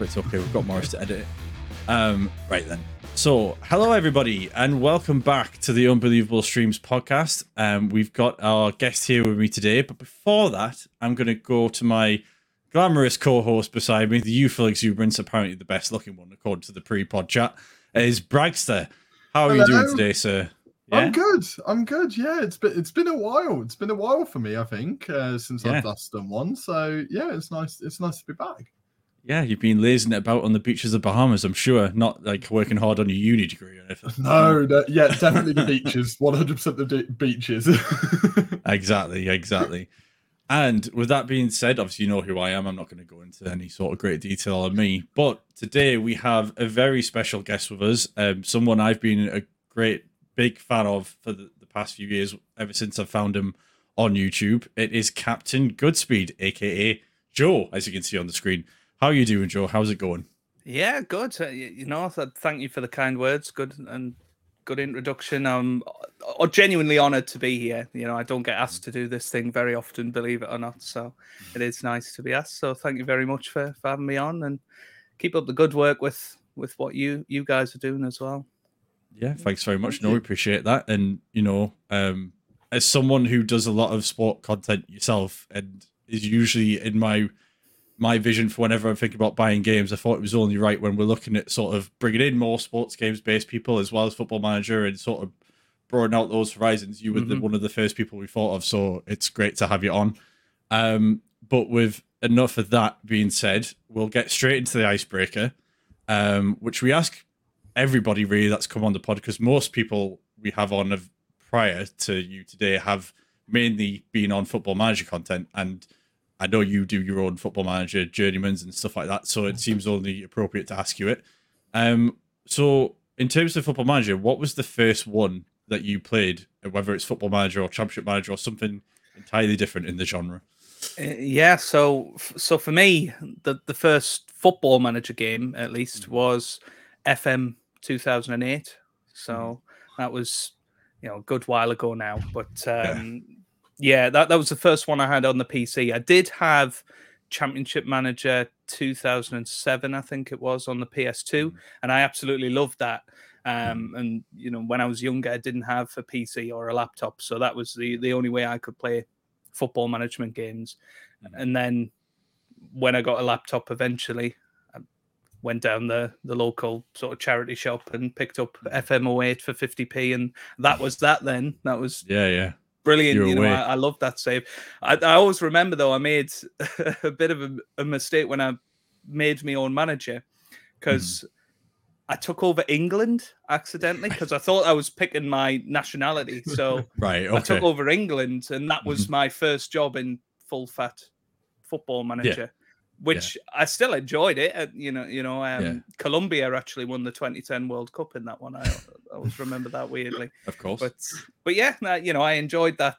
it's okay. We've got Morris to edit it. Um, right then. So, hello everybody, and welcome back to the Unbelievable Streams podcast. Um, we've got our guest here with me today, but before that, I'm going to go to my glamorous co-host beside me, the youthful exuberance, apparently the best looking one according to the pre-pod chat, is Bragster. How are Hello. you doing today, sir? I'm good. I'm good. Yeah, it's been it's been a while. It's been a while for me. I think uh, since Yeah. I've last done one. So yeah, it's nice. It's nice to be back. Yeah, you've been lazing about on the beaches of Bahamas, I'm sure. Not like working hard on your uni degree or anything. No, no yeah, definitely the beaches. One hundred percent the de- beaches. Exactly, exactly. And with that being said, obviously you know who I am. I'm not going to go into any sort of great detail on me. But today we have a very special guest with us. Um, someone I've been a great big fan of for the, the past few years, ever since I found him on YouTube. It is Captain Goodspeed, aka Joe, as you can see on the screen. How are you doing, Joe? How's it going? Yeah, good. Uh, you know, thank you for the kind words. Good and good introduction. I'm uh, genuinely honoured to be here. You know, I don't get asked to do this thing very often, believe it or not. So it is nice to be asked. So thank you very much for, for having me on, and keep up the good work with with what you you guys are doing as well. Yeah, thanks very much. No, we appreciate that. And you know, um, as someone who does a lot of sport content yourself, and is usually in my my vision for whenever I'm thinking about buying games, I thought it was only right when we're looking at sort of bringing in more sports games based people as well as Football Manager and sort of broadening out those horizons. You were the, Mhm. one of the first people we thought of, so it's great to have you on. Um, but with enough of that being said, we'll get straight into the icebreaker, um, which we ask everybody really that's come on the pod because most people we have on of prior to you today have mainly been on football manager content and I know you do your own football manager journeymans and stuff like that, so it seems only appropriate to ask you it. Um, so in terms of football manager, what was the first one that you played, whether it's football manager or championship manager or something entirely different in the genre? Uh, yeah, so so for me, the the first football manager game at least was FM 2008. So that was you know a good while ago now, but um, yeah, that that was the first one I had on the PC. I did have Championship Manager 2007, I think it was on the PS2, mm. and I absolutely loved that. Um, mm. and you know, when I was younger, I didn't have a PC or a laptop, so that was the the only way I could play football management games. Mm. And then when I got a laptop eventually, I went down the, the local sort of charity shop and picked up FM08 for 50p. And that was that then. That was Yeah, yeah. Brilliant. You're You know. I, I love that save. I, I always remember though, I made a bit of a, a mistake when I made my own manager hmm. because I took over England accidentally because I thought I was picking my nationality. So Right, I took over England, and that was mm-hmm. my first job in full fat football manager, which I still enjoyed it. Uh, you know, you know, um, Yeah. Colombia actually won the 2010 World Cup in that one. I, I always remember that weirdly, Of course. but but yeah, you know, I enjoyed that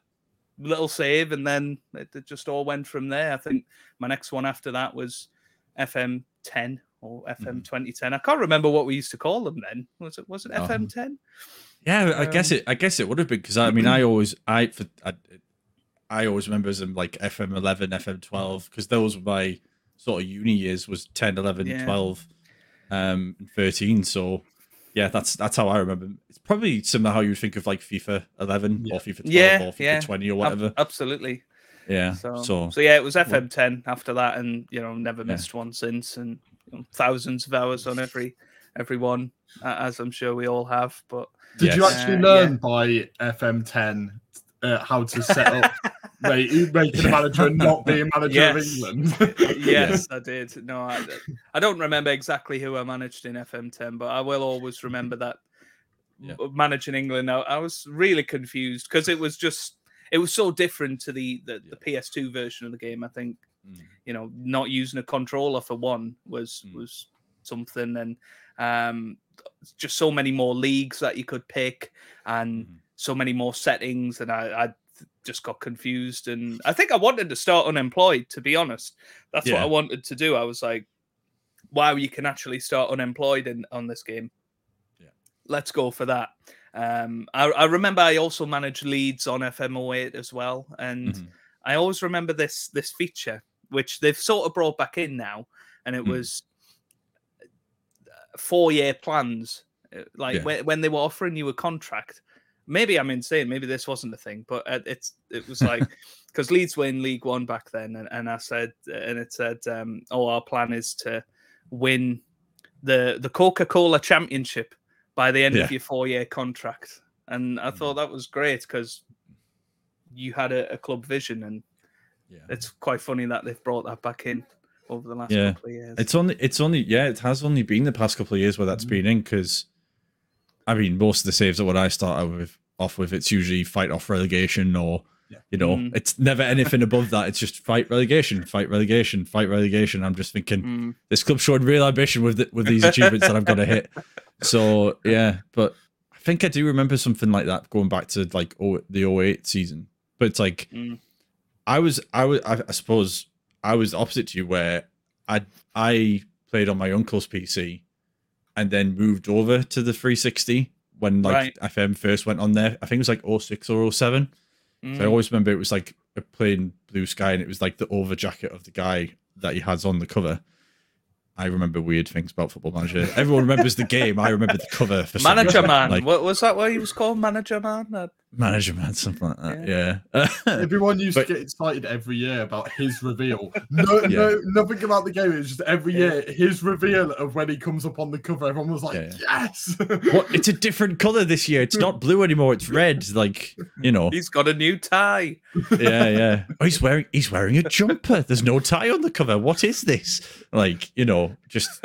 little save, and then it, it just all went from there. I think my next one after that was FM 10 or FM 2010. I can't remember what we used to call them then. Was it was it Oh. FM 10? Yeah, I guess Um, it. I guess it would have been because I mean, I always, I, for, I, I always remember in like FM eleven, FM twelve, because those were my sort of uni years was 10, 11, Yeah. 12, um, and thirteen. So yeah, that's that's how I remember. It's probably similar how you think of like FIFA eleven Yeah. or FIFA twelve Yeah, or FIFA yeah. twenty or Ab- whatever. absolutely. yeah. So, So, so yeah, it was FM ten after that, and you know, never Yeah. missed one since, and you know, thousands of hours on every every one, uh, as I'm sure we all have. But Did you Yes. actually Uh, learn by FM10 uh, how to set up make, making a manager and not be a manager Yes. of England? yes, I did. No, I, I don't remember exactly who I managed in FM ten, but I will always remember that Yeah. managing England. I, I was really confused because it was just it was so different to the, the the PS2 version of the game. I think Mm. you know not using a controller for one was Mm. was something and um just so many more leagues that you could pick and Mhm. so many more settings and I, I just got confused and I think I wanted to start unemployed to be honest that's what I wanted to do I was like wow you can actually start unemployed in on this game Yeah. let's go for that um I, I remember I also managed Leeds on FM08 as well and Mhm. I always remember this this feature, which they've sort of brought back in now, and it Hmm. was four year plans, uh, like Yeah. when, when they were offering you a contract. Maybe I'm insane. Maybe this wasn't a thing, but uh, it's it was like because Leeds were in League One back then, and, and I said, and it said, um, "Oh, our plan is to win the the Coca Cola Championship by the end Yeah. of your four year contract." And I thought that was great because you had a, a club vision, and Yeah. it's quite funny that they've brought that back in over the last Yeah. couple of years. It's only, it's only, yeah, it has only been the past couple of years where that's been in because, I mean, most of the saves are what I start with off with. It's usually fight off relegation or, Yeah. you know, Mm. it's never anything above that. It's just fight relegation, fight relegation, fight relegation. I'm just thinking Mm. this club showed real ambition with the, with these achievements that I've got to hit. So yeah, but I think I do remember something like that going back to like oh, the 08 season. But it's like Mm. I was I was I, I suppose I was opposite to you where I I played on my uncle's PC and then moved over to the 360 when like Right. FM first went on there. I think it was like 06 or 07. So I Mm. always remember it was like a plain blue sky and it was like the over jacket of the guy that he has on the cover. I remember weird things about Football Manager. Everyone remembers the game. I remember the cover for Manager. Man. Like what was that? What he was called? Manager Man. Uh, Manager Man, something like that. Yeah. Everyone used But- to get excited every year about his reveal. No, Yeah. no, nothing about the game. It's just every year his reveal of when he comes up on the cover. Everyone was like, Yeah, "Yes!" what? It's a different color this year. It's not blue anymore. It's red. Like you know. he's got a new tie. yeah, yeah. Oh, he's wearing he's wearing a jumper. There's no tie on the cover. What is this? Like, you know, just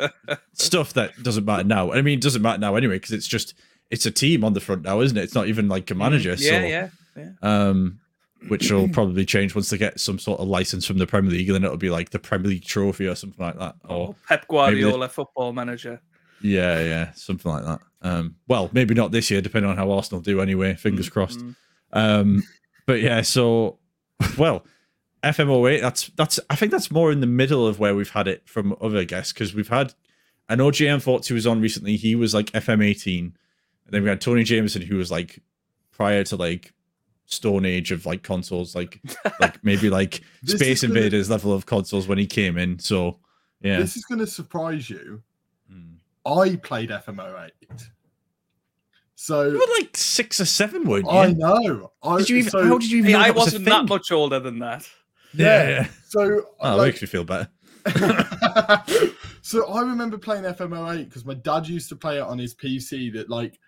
stuff that doesn't matter now. I mean, it doesn't matter now anyway because it's just it's a team on the front now, isn't it? It's not even like a manager. Mm, Yeah, so, yeah. um, which will probably change once they get some sort of license from the Premier League, and then it'll be like the Premier League trophy or something like that. Or Pep Guardiola, football manager. yeah, yeah, something like that. Um, well, maybe not this year, depending on how Arsenal do. Anyway, fingers crossed. Mm. Um, but yeah, so well, FM08. That's that's. I think that's more in the middle of where we've had it from other guests because we've had. I know GM who was on recently. He was like FM18, and then we had Tony Jameson who was like prior to like Stone Age of like consoles, like like maybe like This is Space gonna- Invaders level of consoles when he came in. So yeah, This is going to surprise you. Mm. I played FM08. So you were like six or seven, weren't you? I know. I, Did you even? so, how did you even? Hey, know I was a wasn't that much older than that. Yeah, yeah. So Oh, that like, makes me feel better. so I remember playing FM08 because my dad used to play it on his PC. That like,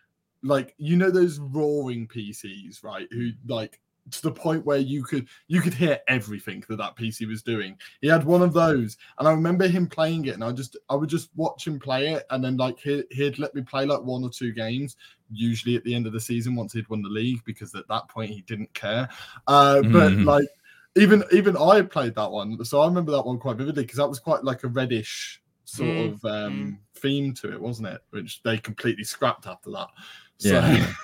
like you know those roaring PCs, right? Who like to the point where you could you could hear everything that that PC was doing. He had one of those, and I remember him playing it, and I just I would just watch him play it, and then like he, he'd let me play like one or two games, usually at the end of the season once he'd won the league, because at that point he didn't care. Uh, but Mhm. like even even I played that one, so I remember that one quite vividly because that was quite like a reddish sort Mm, of um theme to it, wasn't it? Which they completely scrapped after that. So, Yeah.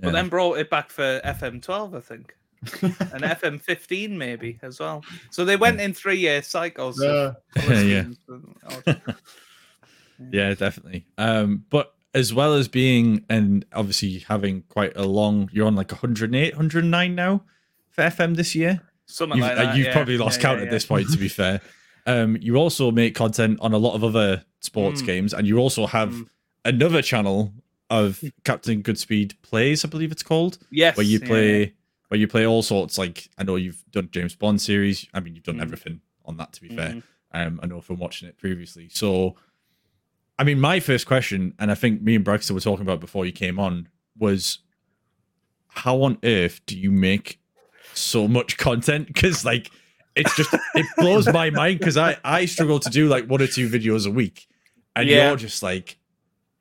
But then brought it back for FM12, I think. And FM15 maybe as well. So they went in three year cycles. of yeah. Yeah. schemes and- yeah, definitely. Um, but as well as being and obviously having quite a long, you're on like 108, 109 now for FM this year. Something You've, like that. you've yeah. probably lost Yeah, count yeah, at yeah. this point, to be fair. Um, you also make content on a lot of other sports Mm. games, and you also have Mm. another channel of Captain Goodspeed Plays, I believe it's called, Yes. where you play yeah. where you play all sorts. Like I know you've done James Bond series. I mean, you've done Mm. everything on that. To be fair, Mhm. um, I know from watching it previously. So, I mean, my first question, and I think me and Braxton were talking about before you came on, was how on earth do you make so much content? Because like, it's just it blows my mind. Because I I struggle to do like one or two videos a week, and Yeah. you're just like,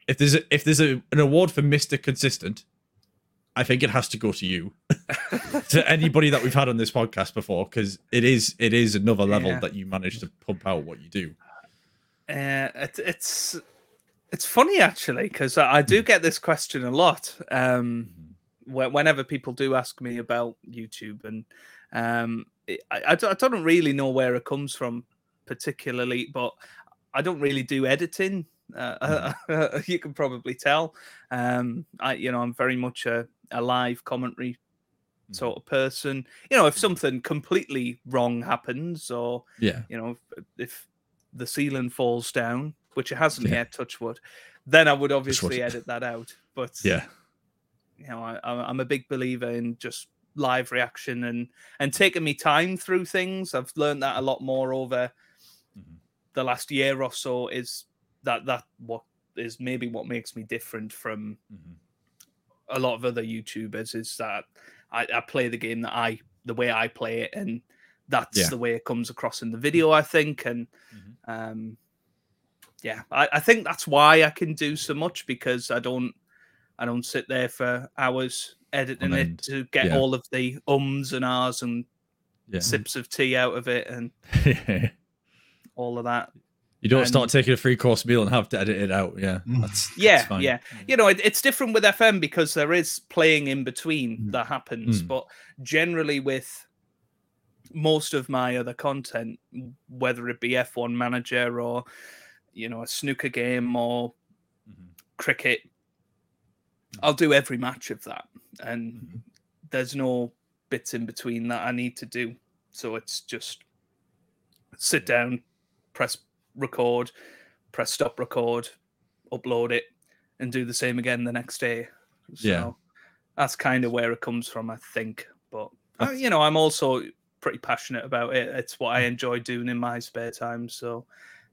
if there's a, if there's a, an award for Mister Consistent. I think it has to go to you, to anybody that we've had on this podcast before, because it is it is another level Yeah. that you manage to pump out what you do. Uh, it, it's it's funny actually because I I do get this question a lot. Um, whe- whenever people do ask me about YouTube, and um, it- I, I don't I don't really know where it comes from particularly, but I don't really do editing. Uh, you can probably tell. Um, I you know I'm very much a, a live commentary sort of person. You know, if something completely wrong happens, or Yeah, you know, if, if the ceiling falls down, which it hasn't Yeah. yet, touch wood, then I would obviously edit that out. But yeah, you know, I, I'm a big believer in just live reaction and and taking me time through things. I've learned that a lot more over mm-hmm. the last year or so. Is that that what is maybe what makes me different from mm-hmm. a lot of other YouTubers is that I, I, play the game that I the way I play it, and that's yeah. the way it comes across in the video. I think, and mm-hmm. um, yeah, I, I think that's why I can do so much because I don't I don't sit there for hours editing it to get yeah. all of the ums and ahs and yeah. sips of tea out of it and all of that. You don't and, start taking a free course meal and have to edit it out. Yeah, mm. that's yeah, that's yeah. You know, it, it's different with FM because there is playing in between mm. that happens, mm. but generally with most of my other content, whether it be F1 Manager or you know a snooker game or mm-hmm. cricket, I'll do every match of that, and mm-hmm. there's no bits in between that I need to do. So it's just sit down, press record, press stop record, upload it, and do the same again the next day. So yeah. that's kind of where it comes from, I think. But uh, you know, I'm also pretty passionate about it. It's what I enjoy doing in my spare time. So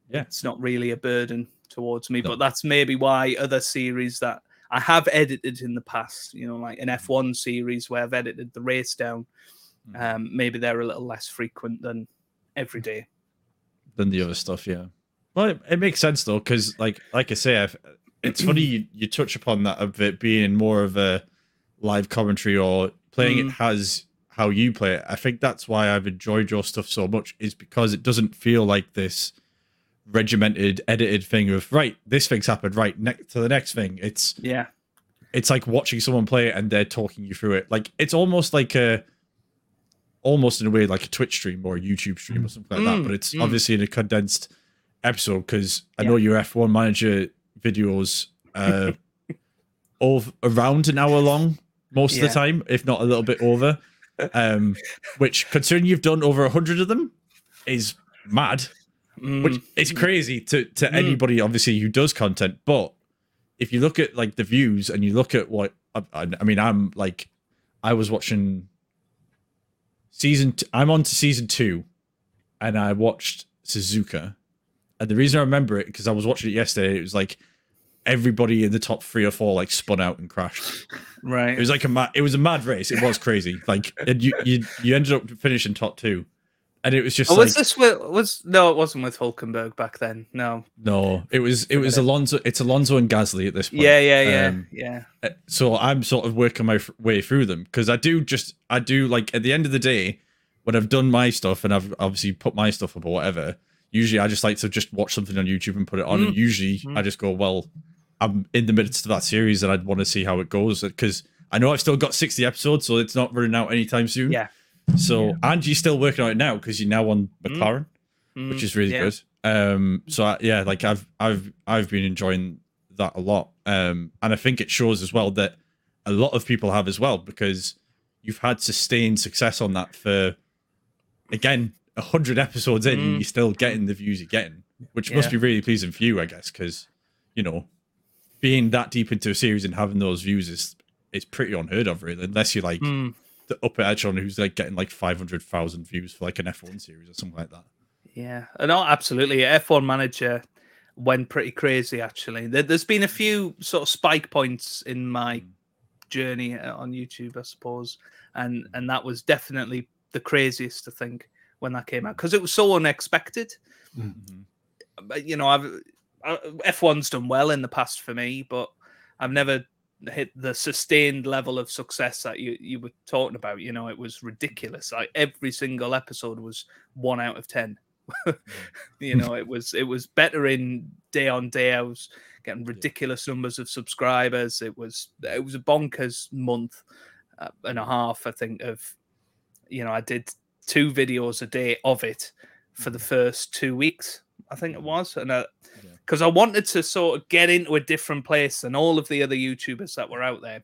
yeah, it's not really a burden towards me. No. But that's maybe why other series that I have edited in the past, you know, like an mm. F1 series where I've edited the race down. Mm. Um, maybe they're a little less frequent than every day. Than the other stuff, yeah. Well, it, it makes sense though, because like like I say, I've, it's funny you, you touch upon that of it being more of a live commentary or playing mm. it has how you play it. I think that's why I've enjoyed your stuff so much, is because it doesn't feel like this regimented, edited thing of right, this thing's happened, right, next to the next thing. It's yeah, it's like watching someone play it and they're talking you through it. Like it's almost like a, almost in a way like a Twitch stream or a YouTube stream or something like mm, that. But it's mm. obviously in a condensed episode because I yeah. know your F1 manager videos uh all around an hour long most yeah. of the time, if not a little bit over. Um, which considering you've done over a hundred of them is mad. Mm. Which is crazy to to mm. anybody, obviously, who does content. But if you look at like the views and you look at what I, I mean, I'm like, I was watching season. T- I'm on to season two, and I watched Suzuka. And the reason I remember it because I was watching it yesterday. It was like everybody in the top three or four like spun out and crashed. Right. It was like a mad. It was a mad race. It was crazy. like you you you ended up finishing top two and it was just. Oh, like, was this with, was no? It wasn't with Hulkenberg back then. No, no, it was it was Alonso. It's Alonso and Gasly at this point. Yeah, yeah, yeah, um, yeah. Uh, so I'm sort of working my way through them because I do just I do like at the end of the day when I've done my stuff and I've obviously put my stuff up or whatever. Usually I just like to just watch something on YouTube and put it on, mm. and usually mm. I just go, well, I'm in the midst of that series and I'd want to see how it goes because I know I've still got 60 episodes, so it's not running out anytime soon. Yeah. So yeah. and you're still working on it now because you're now on mm. McLaren, mm. which is really yeah. good. Um, so I, yeah, like I've I've I've been enjoying that a lot. Um, and I think it shows as well that a lot of people have as well because you've had sustained success on that for again a hundred episodes in, mm. you're still getting the views you're getting, which yeah. must be really pleasing for you, I guess, because you know being that deep into a series and having those views is is pretty unheard of, really, unless you're like. Mm the upper echelon who's like getting like 500,000 views for like an F1 series or something like that. Yeah, no, absolutely. F1 manager went pretty crazy actually. There's been a few sort of spike points in my mm. journey uh, on YouTube, I suppose, and and that was definitely the craziest to think when that came out because it was so unexpected. Mm-hmm. You know, I've F1's done well in the past for me, but I've never hit the sustained level of success that you you were talking about. You know, it was ridiculous. Like every single episode was one out of ten. you know, it was it was better in day on day. I was getting ridiculous numbers of subscribers. It was it was a bonkers month uh, and a half. I think of you know I did two videos a day of it for the first two weeks. I think it was, and I, because I wanted to sort of get into a different place than all of the other YouTubers that were out there.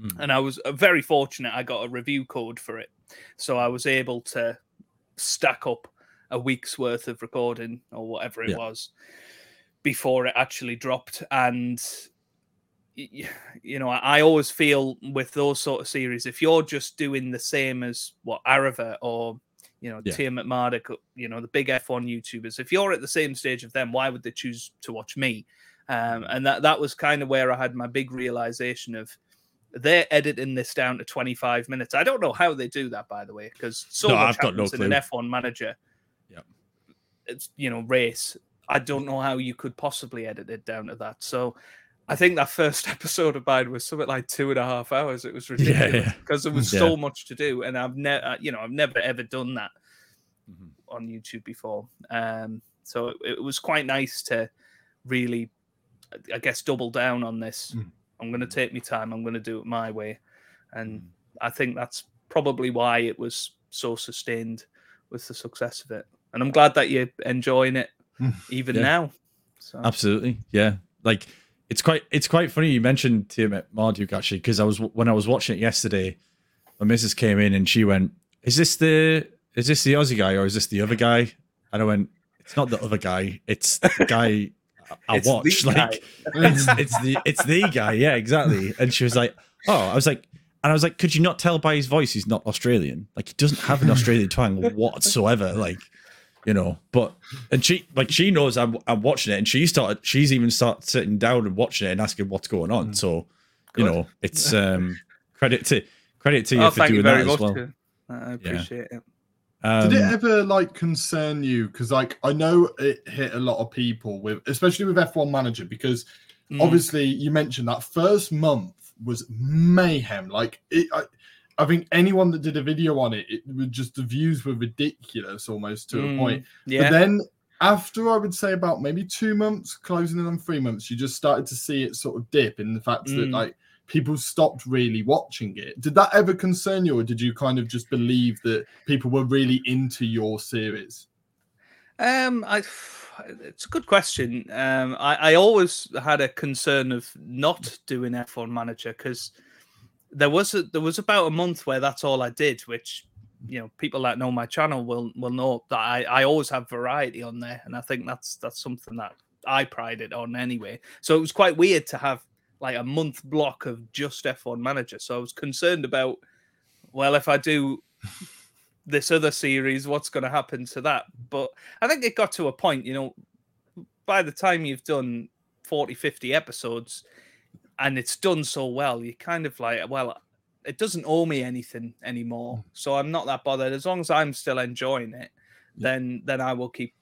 Mm. And I was uh, very fortunate. I got a review code for it, so I was able to stack up a week's worth of recording or whatever it yeah. was before it actually dropped. And you know, I always feel with those sort of series, if you're just doing the same as what Aarava or you know, yeah. Tiametmarduk, you know, the big F1 YouTubers, if you're at the same stage of them, why would they choose to watch me? Um, and that that was kind of where I had my big realization of they're editing this down to 25 minutes. I don't know how they do that, by the way, because so no, much I've happens no in an F1 manager. Yeah, it's you know race. I don't know how you could possibly edit it down to that. So I think that first episode of mine was something like two and a half hours. It was ridiculous yeah, yeah. because there was yeah. so much to do, and I've never, you know, I've never ever done that mm-hmm. on YouTube before. Um, so it, it was quite nice to really I guess, double down on this. Mm. I'm going to take my time. I'm going to do it my way, and mm. I think that's probably why it was so sustained with the success of it. And I'm glad that you're enjoying it even now. So. Absolutely, yeah. Like it's quite it's quite funny you mentioned Tiametmarduk actually because I was when I was watching it yesterday, my missus came in and she went, "Is this the is this the Aussie guy or is this the other guy?" And I went, "It's not the other guy. It's the guy I it's watch. Like it's it's the it's the guy, yeah, exactly. And she was like, Oh, I was like and I was like, could you not tell by his voice he's not Australian? Like he doesn't have an Australian twang whatsoever. Like, you know, but and she like she knows I'm I'm watching it and she started she's even started sitting down and watching it and asking what's going on. Mm. So, you know, it's um credit to credit to you oh, for doing you that as well. I appreciate yeah. it. Um, Did it ever like concern you? Because like I know it hit a lot of people with, especially with F1 Manager, because mm. obviously you mentioned that first month was mayhem. Like it, I, I think anyone that did a video on it, it was just the views were ridiculous almost to mm, a point. Yeah. But then after I would say about maybe two months, closing in on three months, you just started to see it sort of dip in the fact mm. that like people stopped really watching it. Did that ever concern you, or did you kind of just believe that people were really into your series? Um, I, it's a good question. Um, I, I always had a concern of not doing F1 Manager because there was a, there was about a month where that's all I did, which you know people that know my channel will will know that I, I always have variety on there, and I think that's that's something that I pride it on anyway. So it was quite weird to have like a month block of just F1 Manager. So I was concerned about, well, if I do this other series, what's going to happen to that? But I think it got to a point, you know, by the time you've done 40, 50 episodes and it's done so well, you kind of like, well, it doesn't owe me anything anymore. Mm. So I'm not that bothered. As long as I'm still enjoying it, then then I will keep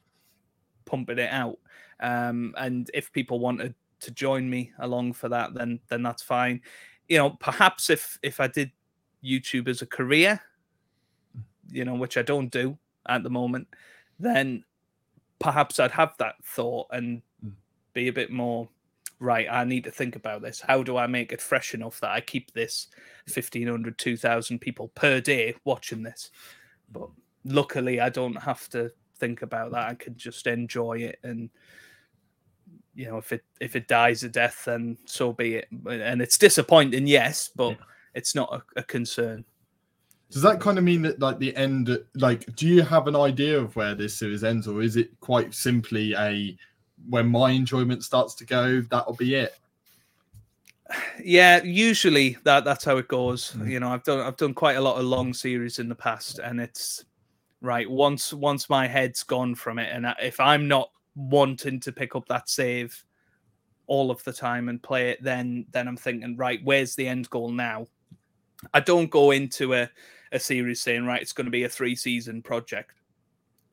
pumping it out. Um, and if people wanted to join me along for that, then then that's fine. You know, perhaps if if I did YouTube as a career, you know, which I don't do at the moment, then perhaps I'd have that thought and hmm. be a bit more right. I need to think about this. How do I make it fresh enough that I keep this 1500, 2000 people per day watching this? But luckily, I don't have to think about that. I can just enjoy it and you know, if it if it dies a death, then so be it. And it's disappointing, yes, but yeah. it's not a, a, concern. Does that kind of mean that like the end? Like, do you have an idea of where this series ends, or is it quite simply a when my enjoyment starts to go, that'll be it? Yeah, usually that that's how it goes. Mm. You know, I've done I've done quite a lot of long series in the past, and it's right once once my head's gone from it, and if I'm not wanting to pick up that save all of the time and play it, then then I'm thinking, right, where's the end goal now? I don't go into a, a series saying, right, it's going to be a three season project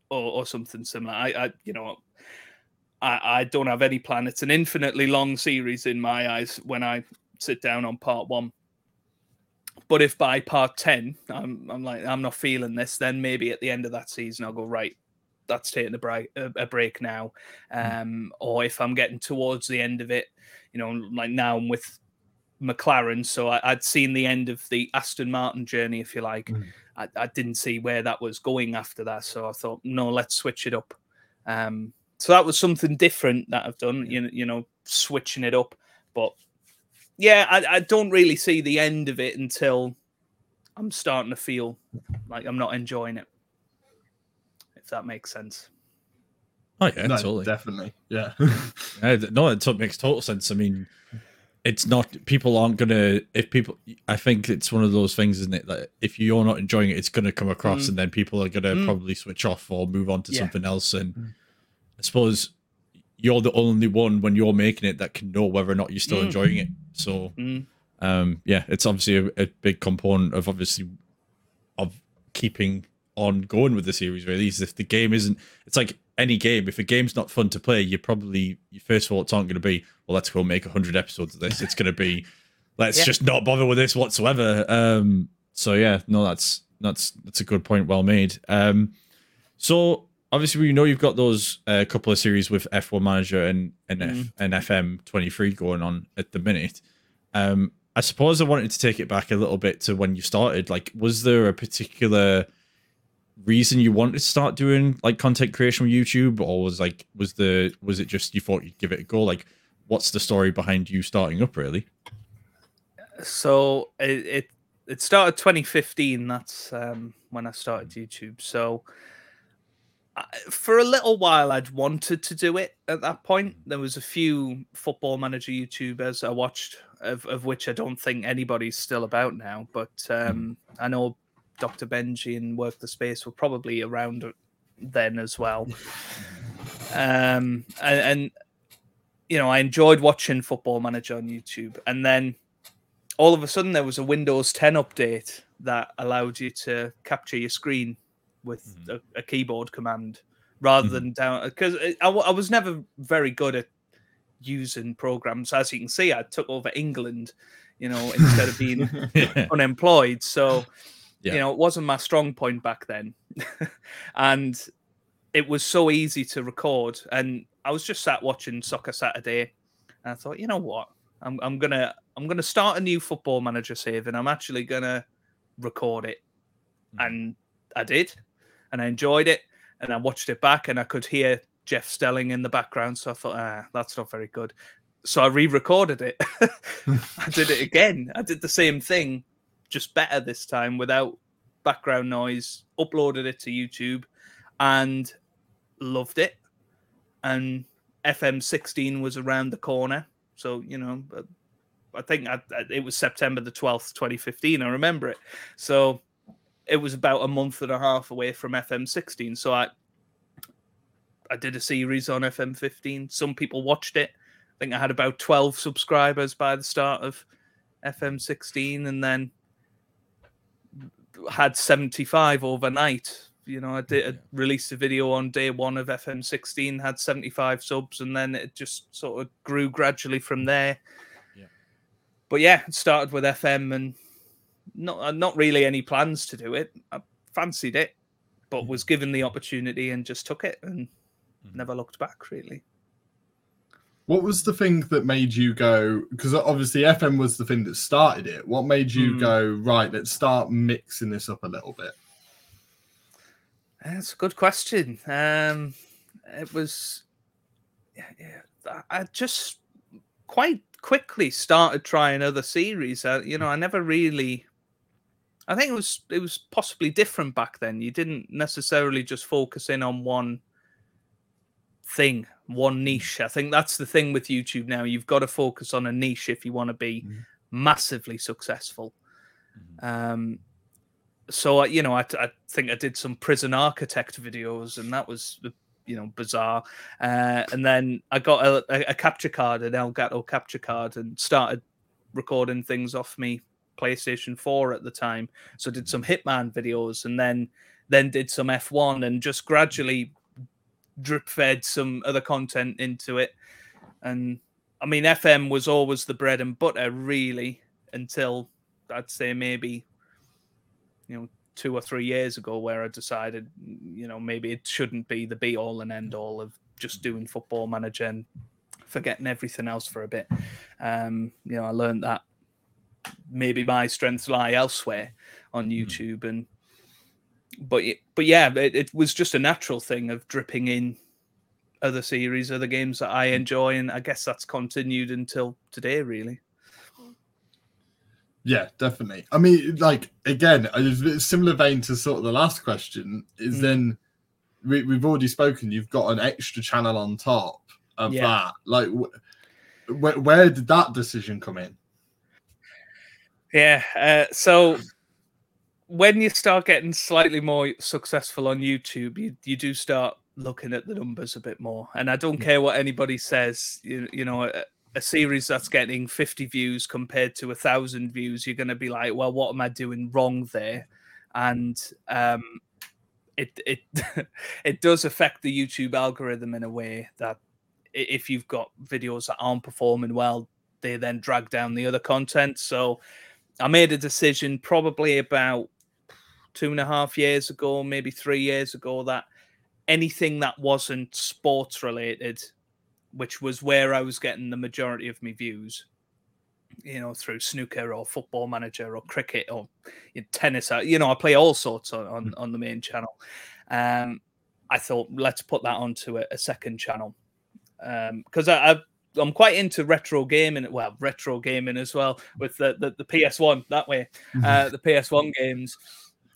or, or something similar. I, I you know, I, I don't have any plan. It's an infinitely long series in my eyes when I sit down on part one. But if by part 10, I'm, I'm like, I'm not feeling this, then maybe at the end of that season, I'll go, right, that's taking a break a, break now hmm. um or if i'm getting towards the end of it you know like now i'm with mclaren so I, would seen the end of the aston martin journey if you like mm. I, I, didn't see where that was going after that so i thought no let's switch it up um so that was something different that i've done you know, you know switching it up but yeah I, I don't really see the end of it until i'm starting to feel like i'm not enjoying it If that makes sense. Oh yeah, no, totally. definitely. Yeah. Yeah, no, it to- makes total sense. I mean, it's not people aren't gonna if people. I think it's one of those things, isn't it? That if you're not enjoying it, it's gonna come across, Mm. and then people are gonna Mm. probably switch off or move on to Yeah. something else. And Mm. I suppose you're the only one when you're making it that can know whether or not you're still Mm. enjoying it. So, Mm. um, yeah, it's obviously a, a big component of obviously of keeping on going with the series. Really, is if the game isn't, it's like any game. If a game's not fun to play, you probably your first thoughts aren't going to be, well, let's go make hundred episodes of this. It's going to be, let's Yeah. just not bother with this whatsoever. Um, so yeah, no, that's that's that's a good point. Well made. Um, so obviously we know you've got those uh, couple of series with F1 Manager and and, F, and FM twenty three going on at the minute. Um, I suppose I wanted to take it back a little bit to when you started. Like, was there a particular reason you wanted to start doing like content creation with YouTube, or was like was the was it just you thought you'd give it a go? Like, what's the story behind you starting up? Really? So it, it it started 2015. That's um, when I started YouTube. So for a little while, I'd wanted to do it. At that point, there was a few football manager YouTubers I watched, of, of which I don't think anybody's still about now. But um, I know Dr. Benji and Work the Space were probably around then as well. Um, and, and you know, I enjoyed watching Football Manager on YouTube, and then all of a sudden there was a Windows 10 update that allowed you to capture your screen with a, a keyboard command rather Mhm. than down because I was never very good at using programs. As you can see, I took over England, you know, instead of being yeah. unemployed. So, Yeah. you know, it wasn't my strong point back then. and it was so easy to record. And I was just sat watching Soccer Saturday. And I thought, you know what? I'm, I'm gonna I'm gonna start a new football manager save and I'm actually gonna record it. Mhm. And I did. And I enjoyed it. And I watched it back and I could hear Jeff Stelling in the background. So I thought, ah, that's not very good. So I re-recorded it. I did it again. I did the same thing, just better this time without background noise. Uploaded it to YouTube and loved it. And FM16 was around the corner. So, you know, I think I, I- it was September the 12th, 2015. I remember it. So it was about a month and a half away from FM16. So I, I did a series on FM15. Some people watched it. I think I had about 12 subscribers by the start of FM16 and then had 75 overnight. You know, I did I released a video on day one of FM16, had 75 subs, and then it just sort of grew gradually from there. Yeah. But yeah, it started with FM and not uh, not really any plans to do it. I fancied it, but was given the opportunity and just took it and Mhm. never looked back really. What was the thing that made you go? Because obviously FM was the thing that started it. What made you Hmm. go right? Let's start mixing this up a little bit. That's a good question. Um, it was, yeah, yeah, I- I just quite quickly started trying other series. Uh, you know, I never really. I think it was it was possibly different back then. You didn't necessarily just focus in on one thing, one niche. I think that's the thing with YouTube now. You've got to focus on a niche if you want to be Mhm. massively successful. Mhm. Um, so I- you know, I, I think I did some prison architect videos, and that was uh, you know bizarre. Uh, and then I got a, a, a capture card, an Elgato capture card, and started recording things off me PlayStation 4 at the time. So did some Hitman videos, and then then did some F1, and just gradually drip fed some other content into it. And I mean, FM was always the bread and butter, really, until I'd say maybe you know two or three years ago where i decided you know maybe it shouldn't be the be all and end all of just doing football manager and forgetting everything else for a bit um you know i learned that maybe my strengths lie elsewhere on youtube and but but yeah it, it was just a natural thing of dripping in other series other games that i enjoy and i guess that's continued until today really Yeah, definitely. I mean, like again, a similar vein to sort of the last question. Is Mm. then we, we've already spoken. You've got an extra channel on top of Yeah. that. Like, wh- where did that decision come in? Yeah. Uh, so when you start getting slightly more successful on YouTube, you, you do start looking at the numbers a bit more. And I don't care what anybody says, you, you know, a, a series that's getting 50 views compared to a thousand views, you're going to be like, well, what am I doing wrong there? And um, it, it, it does affect the YouTube algorithm in a way that if you've got videos that aren't performing well, they then drag down the other content. So, I made a decision probably about two and a half years ago, maybe three years ago, that anything that wasn't sports related, which was where I was getting the majority of my views, you know, through snooker or football manager or cricket or you know, tennis, uh, you know, I play all sorts on, on, on the main channel. Um, I thought, let's put that onto a, a second channel. Because I, I've I'm quite into retro gaming. Well, retro gaming as well with the the, the PS1 that way, uh, the PS1 games.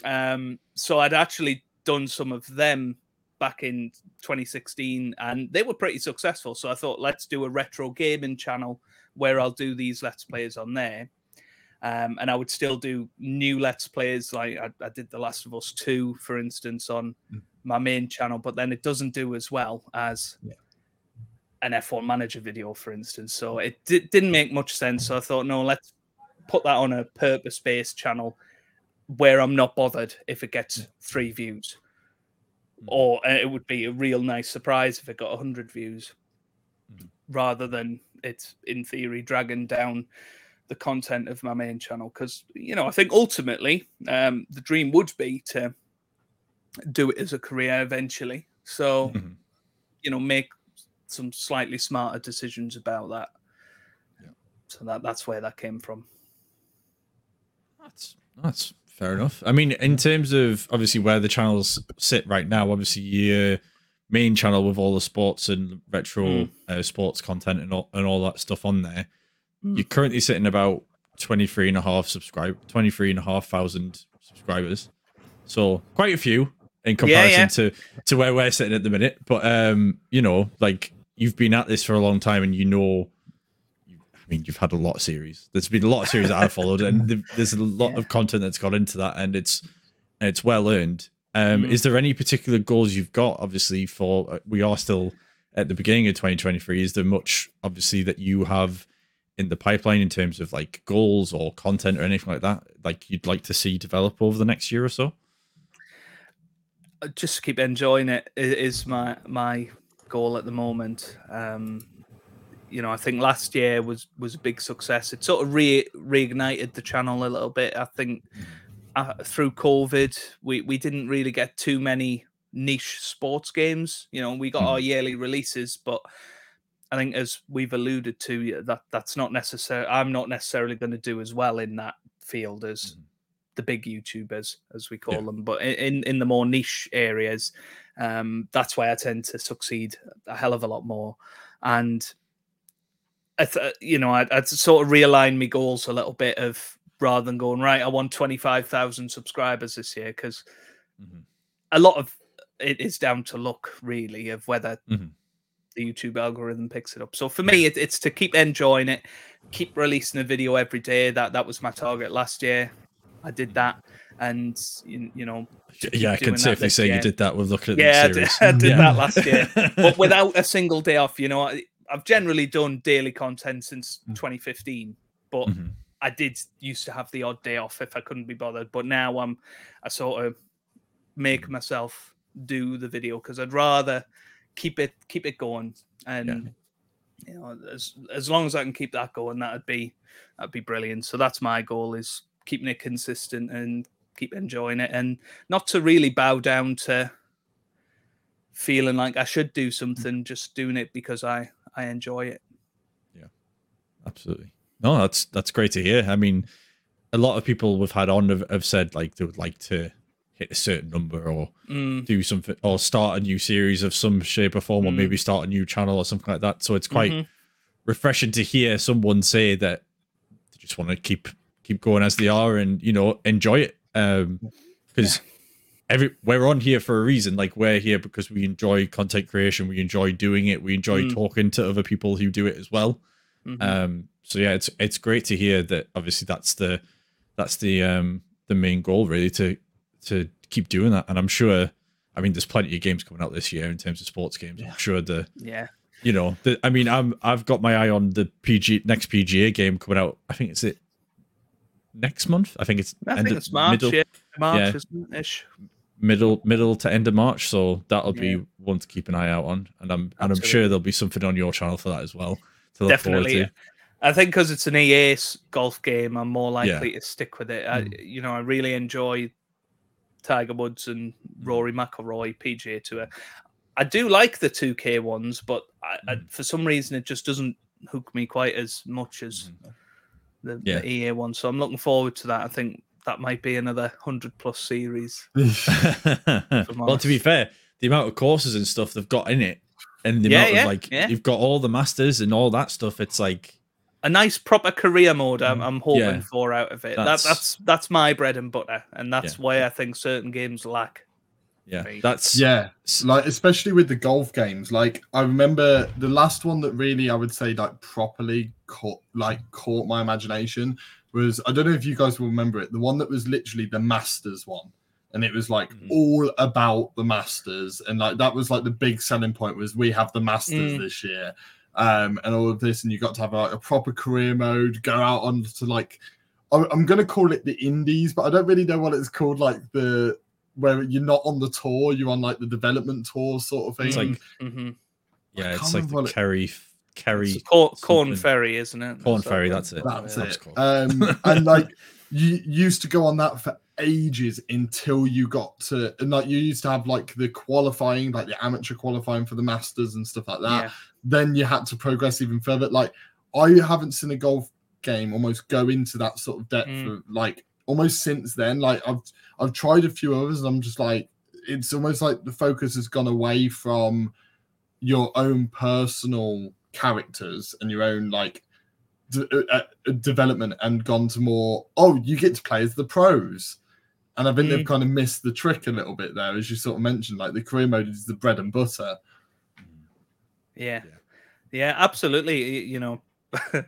Um, so I'd actually done some of them back in 2016, and they were pretty successful. So I thought, let's do a retro gaming channel where I'll do these let's plays on there. Um, and I would still do new let's plays, like I, I did The Last of Us 2, for instance, on Mm. my main channel, but then it doesn't do as well as Yeah. An F1 manager video, for instance. So it di- didn't make much sense. So I thought, no, let's put that on a purpose based channel where I'm not bothered if it gets three views. Or uh, it would be a real nice surprise if it got 100 views Mhm. rather than it's in theory dragging down the content of my main channel. Because, you know, I think ultimately um, the dream would be to do it as a career eventually. So, Mhm. you know, make some slightly smarter decisions about that. Yeah. So that that's where that came from. That's that's fair enough. I mean, in terms of obviously where the channels sit right now, obviously your main channel with all the sports and retro Mm. uh, sports content and all and all that stuff on there, Mm. you're currently sitting about 23 and a half subscribe 23 and a half thousand subscribers. So quite a few in Yeah, comparison yeah. to to where we're sitting at the minute. But um, you know, like you've been at this for a long time and you know you, I mean, you've had a lot of series. There's been a lot of series that I've followed, and there's a lot Yeah. of content that's got into that, and it's and it's well earned. Um, Mhm. Is there any particular goals you've got? Obviously, for uh, we are still at the beginning of 2023. Is there much obviously that you have in the pipeline in terms of like goals or content or anything like that? Like you'd like to see develop over the next year or so? Uh, Just keep enjoying it i- my my goal at the moment. Um, you know, I think last year was was a big success. It sort of re reignited the channel a little bit. I think uh, through COVID, we we didn't really get too many niche sports games. You know, we got our yearly releases, but I think as we've alluded to, that that's not necessary. I'm not necessarily going to do as well in that field as Mhm. The big YouTubers, as we call Yeah. them. But in in the more niche areas, um, that's why I tend to succeed a hell of a lot more. And I th- you know, I'd, I'd sort of realign my goals a little bit of rather than going right. I want twenty five thousand subscribers this year because Mhm. a lot of it is down to luck, really, of whether Mhm. the YouTube algorithm picks it up. So for me, it, it's to keep enjoying it, keep releasing a video every day. That that was my target last year. I did that, and you, you know, Yeah, I can safely say you did that with looking at Yeah, the did, series. I did Yeah. that last year, but without a single day off. You know, I, I've generally done daily content since Mm. 2015, but Mhm. I did used to have the odd day off if I couldn't be bothered. But now I'm, I sort of make myself do the video because I'd rather keep it keep it going and you know as as long as I can keep that going, that'd be that'd be brilliant. So that's my goal is keeping it consistent and keep enjoying it and not to really bow down to feeling like I should do something, just doing it because I I enjoy it. Yeah, absolutely. No, that's that's great to hear. I mean, a lot of people we've had on have, have said like they would like to hit a certain number or Mm, do something or start a new series of some shape or form or Mm. maybe start a new channel or something like that. So it's quite mhm. refreshing to hear someone say that they just want to keep keep going as they are and you know enjoy it. Um because every we're on here for a reason. Like we're here because we enjoy content creation, we enjoy doing it, we enjoy Mm. talking to other people who do it as well. Mhm. Um, so yeah, it's it's great to hear that. Obviously, that's the that's the um the main goal really to to keep doing that. And I'm sure, I mean, there's plenty of games coming out this year in terms of sports games. I'm sure the yeah. you know the, I mean, I'm I've got my eye on the PG next PGA game coming out. I think it's it next month. I think it's I end think of- it's March. middle yeah. March, yeah. isn't it? Ish. middle middle to end of March. So that'll Yeah. be one to keep an eye out on. And I'm and I'm sure there'll be something on your channel for that as well. Definitely. I think because it's an EA golf game, I'm more Yeah. likely to stick with it. I, Mm. you know, I really enjoy Tiger Woods and Mm. Rory McIlroy PGA Tour. I do like the 2K ones, but I, I, Mm. for some reason it just doesn't hook me quite as much as the, Yeah. the EA one. So I'm looking forward to that. I think that might be another hundred plus series. well, to be fair, the amount of courses and stuff they've got in it, and the Yeah, amount yeah, of like yeah. you've got all the masters and all that stuff. It's like A nice proper career mode. I'm, I'm hoping Mm. For out of it. That's- That, that's that's my bread and butter, and that's why I think certain games lack. Yeah, Right. that's Yeah, like especially with the golf games. Like I remember the last one that really I would say like properly caught like caught my imagination was I don't know if you guys will remember it. The one that was literally the Masters one. And it was like Mhm. all about the Masters, and like that was like the big selling point was we have the Masters Mm. this year, um, and all of this, and you got to have like a proper career mode, go out on to like, I'm, I'm gonna call it the Indies, but I don't really know what it's called, like the where you're not on the tour, you're on like the development tour sort of thing. It's like- hmm yeah, it's like the it- Kerry Kerry It's Korn, Korn. Ferry, isn't it? Korn So- Ferry, that's it. That's Yeah. It. cool. Um, and like you used to go on that for ages until you got to, and like you used to have like the qualifying, like the amateur qualifying for the Masters and stuff like that. Yeah. Then you had to progress even further. Like I haven't seen a golf game almost go into that sort of depth Mm. of like almost since then. Like I've I've tried a few others, and I'm just like it's almost like the focus has gone away from your own personal characters and your own like d- uh, uh, development and gone to more oh you get to play as the pros and i think they've kind of missed the trick a little bit there as you sort of mentioned like the career mode is the bread and butter Yeah. Yeah. Yeah, absolutely. You know,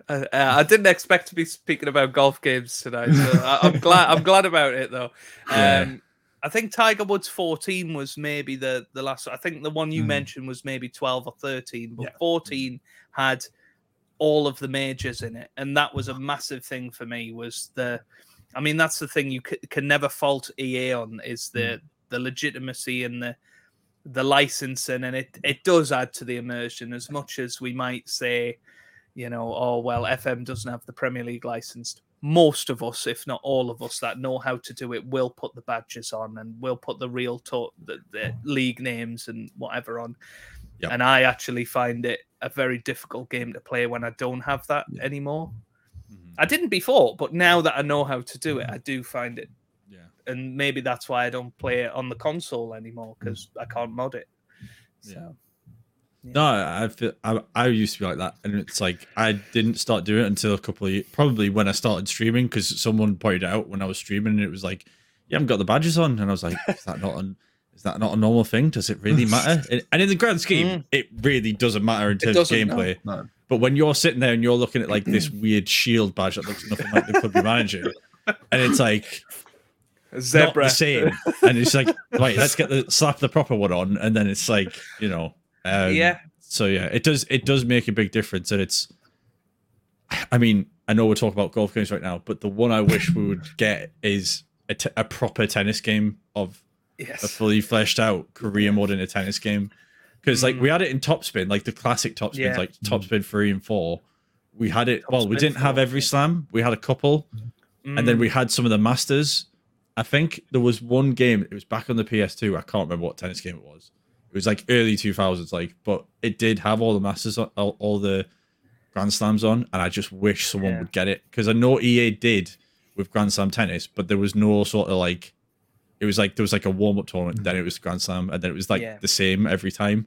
I, I didn't expect to be speaking about golf games tonight. So I, I'm glad. I'm glad about it though. Yeah. Um, I think Tiger Woods 14 was maybe the the last. I think the one you Mm. mentioned was maybe 12 or 13, but Yeah. 14 had all of the majors in it, and that was a massive thing for me. Was the, I mean, that's the thing you c- can never fault EA on is the the legitimacy and the the licensing, and it it does add to the immersion as much as we might say, you know, oh well, FM doesn't have the Premier League licensed. Most of us, if not all of us, that know how to do it, will put the badges on and will put the real to- the, the hmm. league names and whatever on. Yep. And I actually find it a very difficult game to play when I don't have that Yeah. anymore. Mhm. I didn't before, but now that I know how to do it, I mm-hmm. do find it yeah. and maybe that's why I don't play it on the console anymore because mm. I can't mod it. Yeah. No, I feel I, I used to be like that, and it's like I didn't start doing it until a couple of years, probably when I started streaming because someone pointed out when I was streaming, and it was like, "You haven't got the badges on," and I was like, "Is that not an, is that not a normal thing? Does it really matter?" And- in the grand scheme, Mm. it really doesn't matter in terms of doesn't, no. gameplay. no But when you're sitting there and you're looking at like this weird shield badge that looks nothing like the club you're managing, and it's like not zebra. the same, and it's like, right, let's get the slap the proper one on, and then it's like, you know, um, yeah, so yeah, it does it does make a big difference, and it's. I mean, I know we're talking about golf games right now, but the one I wish we would get is a, t- a proper tennis game of a fully fleshed out career mode in a tennis game. Because like we had it in Topspin, like the classic Topspins, Mm. Yeah. like Topspin three and four. We had it. well, we didn't have every slam. We had a couple, and then Mm, we had some of the masters. I think there was one game. It was back on the PS2. I can't remember what tennis game it was. It was like early 2000s, like, but it did have all the masters, all, all the Grand Slams on, and I just wish someone Yeah. would get it because I know EA did with Grand Slam tennis, but there was no sort of like. It was like there was like a warm up tournament, then it was Grand Slam, and then it was like Yeah. the same every time.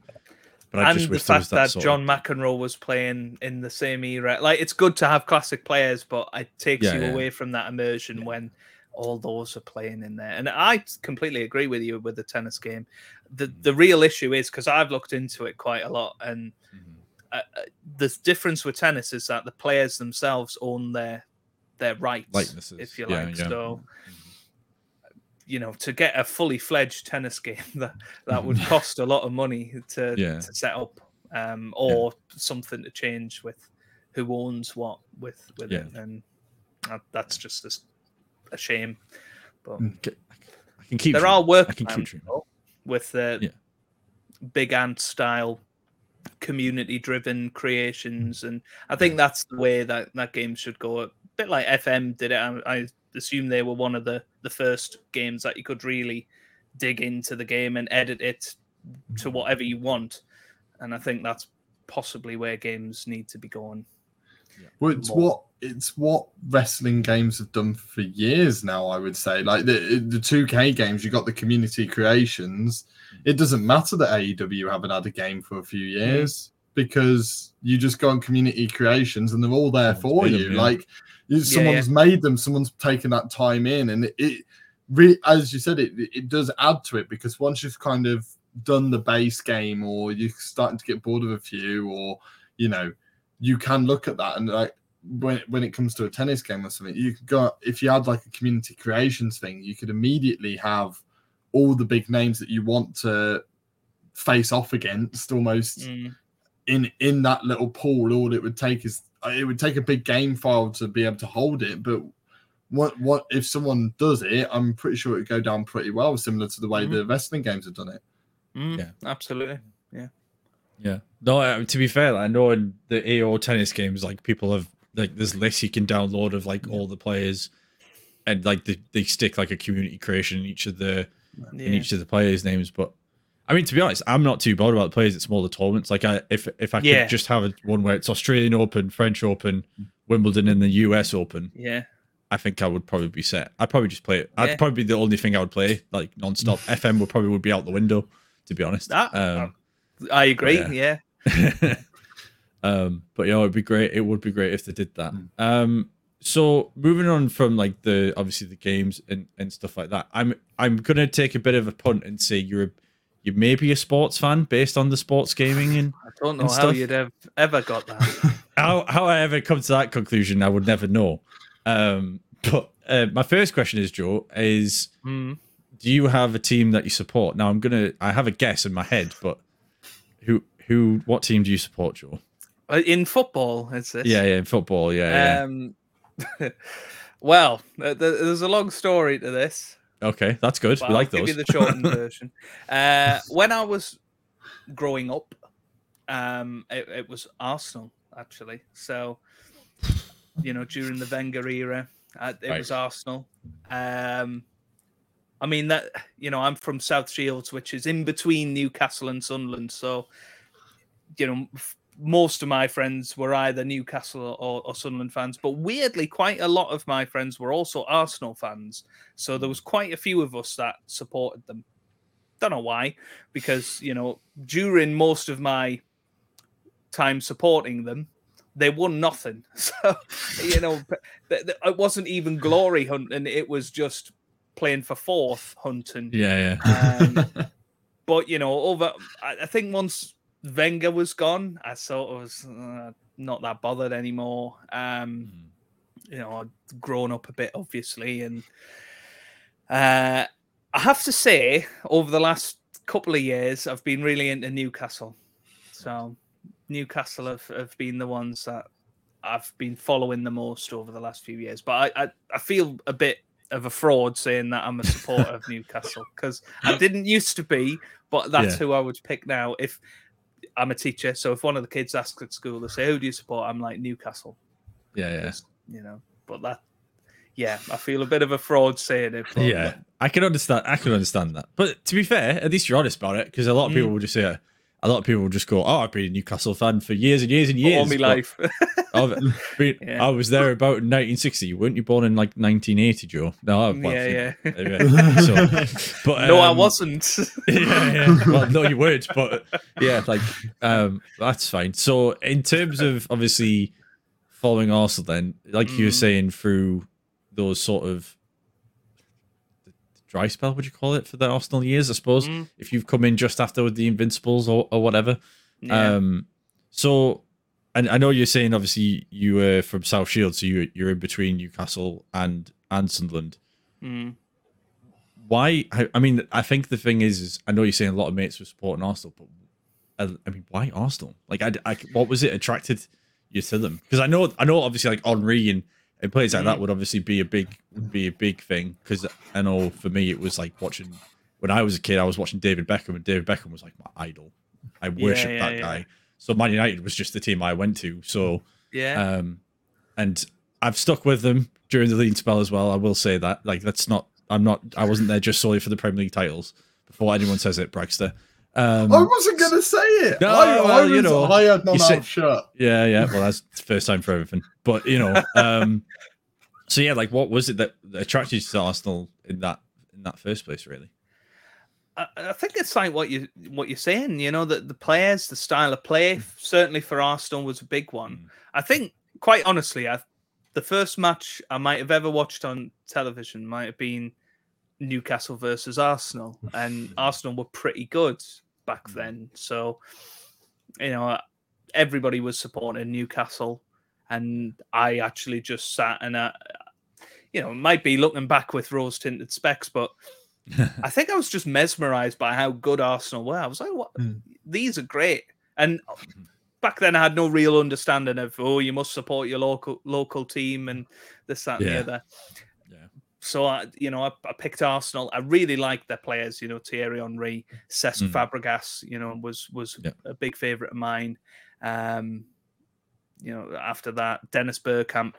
But I and just the wish fact that, that, John McEnroe was playing in the same era, like it's good to have classic players, but it takes Yeah, you away from that immersion when all those are playing in there. And I completely agree with you with the tennis game. The the real issue is because I've looked into it quite a lot, and uh, uh, the difference with tennis is that the players themselves own their their rights, Likenesses. if you Yeah, like. yeah. So you know, to get a fully fledged tennis game that that would cost a lot of money to, Yeah. to set up, um, or something to change with who owns what with with it, and that, that's just a, s- a shame. But mm, Okay, I can keep. there dreaming. are work I can keep plans, dreaming. though, with the Yeah. big ant style community driven creations mm. and i think that's the way that that game should go a bit like fm did it i, I assume they were one of the the first games that you could really dig into the game and edit it to mm. whatever you want and i think that's possibly where games need to be going Well, it's more. what it's what wrestling games have done for years now. I would say, like the the two K games, you got the community creations. Mm. It doesn't matter that AEW haven't had a game for a few mm. years because you just go on community creations and they're all there Someone's for you. them, yeah. Like you- Yeah, someone's made them, someone's taken that time in, and it, it re- as you said, it it does add to it because once you've kind of done the base game or you're starting to get bored of a few or you know you can look at that and like when when it comes to a tennis game or something, you could go if you had like a community creations thing, you could immediately have all the big names that you want to face off against almost Mm. in in that little pool. All it would take is it would take a big game file to be able to hold it, but what what if someone does it? I'm pretty sure it would go down pretty well, similar to the way Mhm. the wrestling games have done it. Mm, Yeah. absolutely Yeah. No, to be fair, I know in the AO tennis games, like people have like there's lists you can download of like all the players, and like they, they stick like a community creation in each of the in each of the players' names. But I mean, to be honest, I'm not too bothered about the players at smaller tournaments. Like, I if if I could Yeah. just have a, one where it's Australian Open, French Open, Wimbledon, and the US Open, yeah I think I would probably be set. I'd probably just play it. I'd probably be the only thing I would play like non-stop. FM would probably would be out the window, to be honest. That- um, i agree Yeah. yeah um, but yeah, it'd be great. It would be great if they did that. Mm. Um, so moving on from like the obviously the games and, and stuff like that, I'm I'm gonna take a bit of a punt and say you're a, you may be a sports fan based on the sports gaming and i don't know how stuff. you'd have ever got that how how I ever come to that conclusion, I would never know. Um, but uh, my first question is, Joe, is Mm. do you have a team that you support? Now I'm gonna I have a guess in my head, but who who what team do you support, Joe? Uh, in football it's this Yeah, yeah, in football, yeah, yeah. Um, well, th- th- there's a long story to this. Okay, that's good. but we like I'll those. give you the shortened version. Uh, when I was growing up, um, it, it was Arsenal actually. So, you know, during the Wenger era, uh, it Right. was Arsenal. Um, I mean that you know I'm from South Shields, which is in between Newcastle and Sunderland. So, you know, most of my friends were either Newcastle or, or Sunderland fans, but weirdly, quite a lot of my friends were also Arsenal fans. So there was quite a few of us that supported them. Don't know why, because you know during most of my time supporting them, they won nothing. So you know, it wasn't even glory hunting; it was just playing for fourth hunting. yeah, yeah. Um, but you know, over I, I think once Wenger was gone, I sort of was uh, not that bothered anymore. Um, you know, I'd grown up a bit, obviously, and uh, I have to say, over the last couple of years, I've been really into Newcastle. So Newcastle have, have been the ones that I've been following the most over the last few years. But I, I, I feel a bit of a fraud saying that I'm a supporter of Newcastle because I didn't used to be, but that's Yeah. who I would pick now. If I'm a teacher, so if one of the kids asks at school, they say, "Who do you support?" I'm like Newcastle Yeah, yeah. just, you know. But that, yeah, I feel a bit of a fraud saying it. But Yeah, I can understand. I can understand that. But to be fair, at least you're honest about it, because a lot of people Mm. will just say, a lot of people will just go, "Oh, I've been a Newcastle fan for years and years and years." all my life. Been- Yeah. I was there about 1960. Weren't you born in like 1980, Joe? No, I- well, yeah, yeah. yeah. So, but no, I um, wasn't. yeah, yeah. Well, no, you would, but yeah, like um, that's fine. So, in terms of obviously following Arsenal, then, like you were Mm. saying, through those sort of dry spell, would you call it, for the Arsenal years? I suppose Mm. if you've come in just after with the Invincibles or, or whatever. Yeah. Um, so, and I know you're saying obviously you were from South Shield, so you you're in between Newcastle and and Sunderland. Mm. Why? I, I mean, I think the thing is, is I know you're saying a lot of mates were supporting Arsenal, but uh, I mean, why Arsenal? Like, I, I what was it attracted you to them? Because I know, I know, obviously, like Henry and, and players like that would obviously be a big would be a big thing. Because I know for me, it was like watching when I was a kid, I was watching David Beckham, and David Beckham was like my idol. I worshipped yeah, that yeah. guy. So Man United was just the team I went to. So Yeah. um, and I've stuck with them during the lean spell as well. I will say that. Like that's not. I'm not. I wasn't there just solely for the Premier League titles. Before anyone says it, Bragster. Um, I wasn't gonna say it. No, I, I was, you know, I had my you mouth said- shut. yeah, yeah. Well, that's the first time for everything. But you know, um, so yeah, like what was it that that attracted you to Arsenal in that in that first place? Really? I, I think it's like what you what you're saying. You know that the players, the style of play, certainly for Arsenal was a big one. Mm. I think, quite honestly, I, the first match I might have ever watched on television might have been Newcastle versus Arsenal, and Arsenal were pretty good back Mm. then. So, you know, everybody was supporting Newcastle, and I actually just sat and, uh, you know, it might be looking back with rose tinted specs, but I think I was just mesmerized by how good Arsenal were. I was like, "What? Mm. These are great." And back then, I had no real understanding of oh, you must support your local local team and this, that, and Yeah. the other. So I, you know, I, I picked Arsenal. I really liked their players. You know, Thierry Henry, Cesc Mm. Fabregas. You know, was was Yeah. a big favorite of mine. Um, you know, after that, Dennis Bergkamp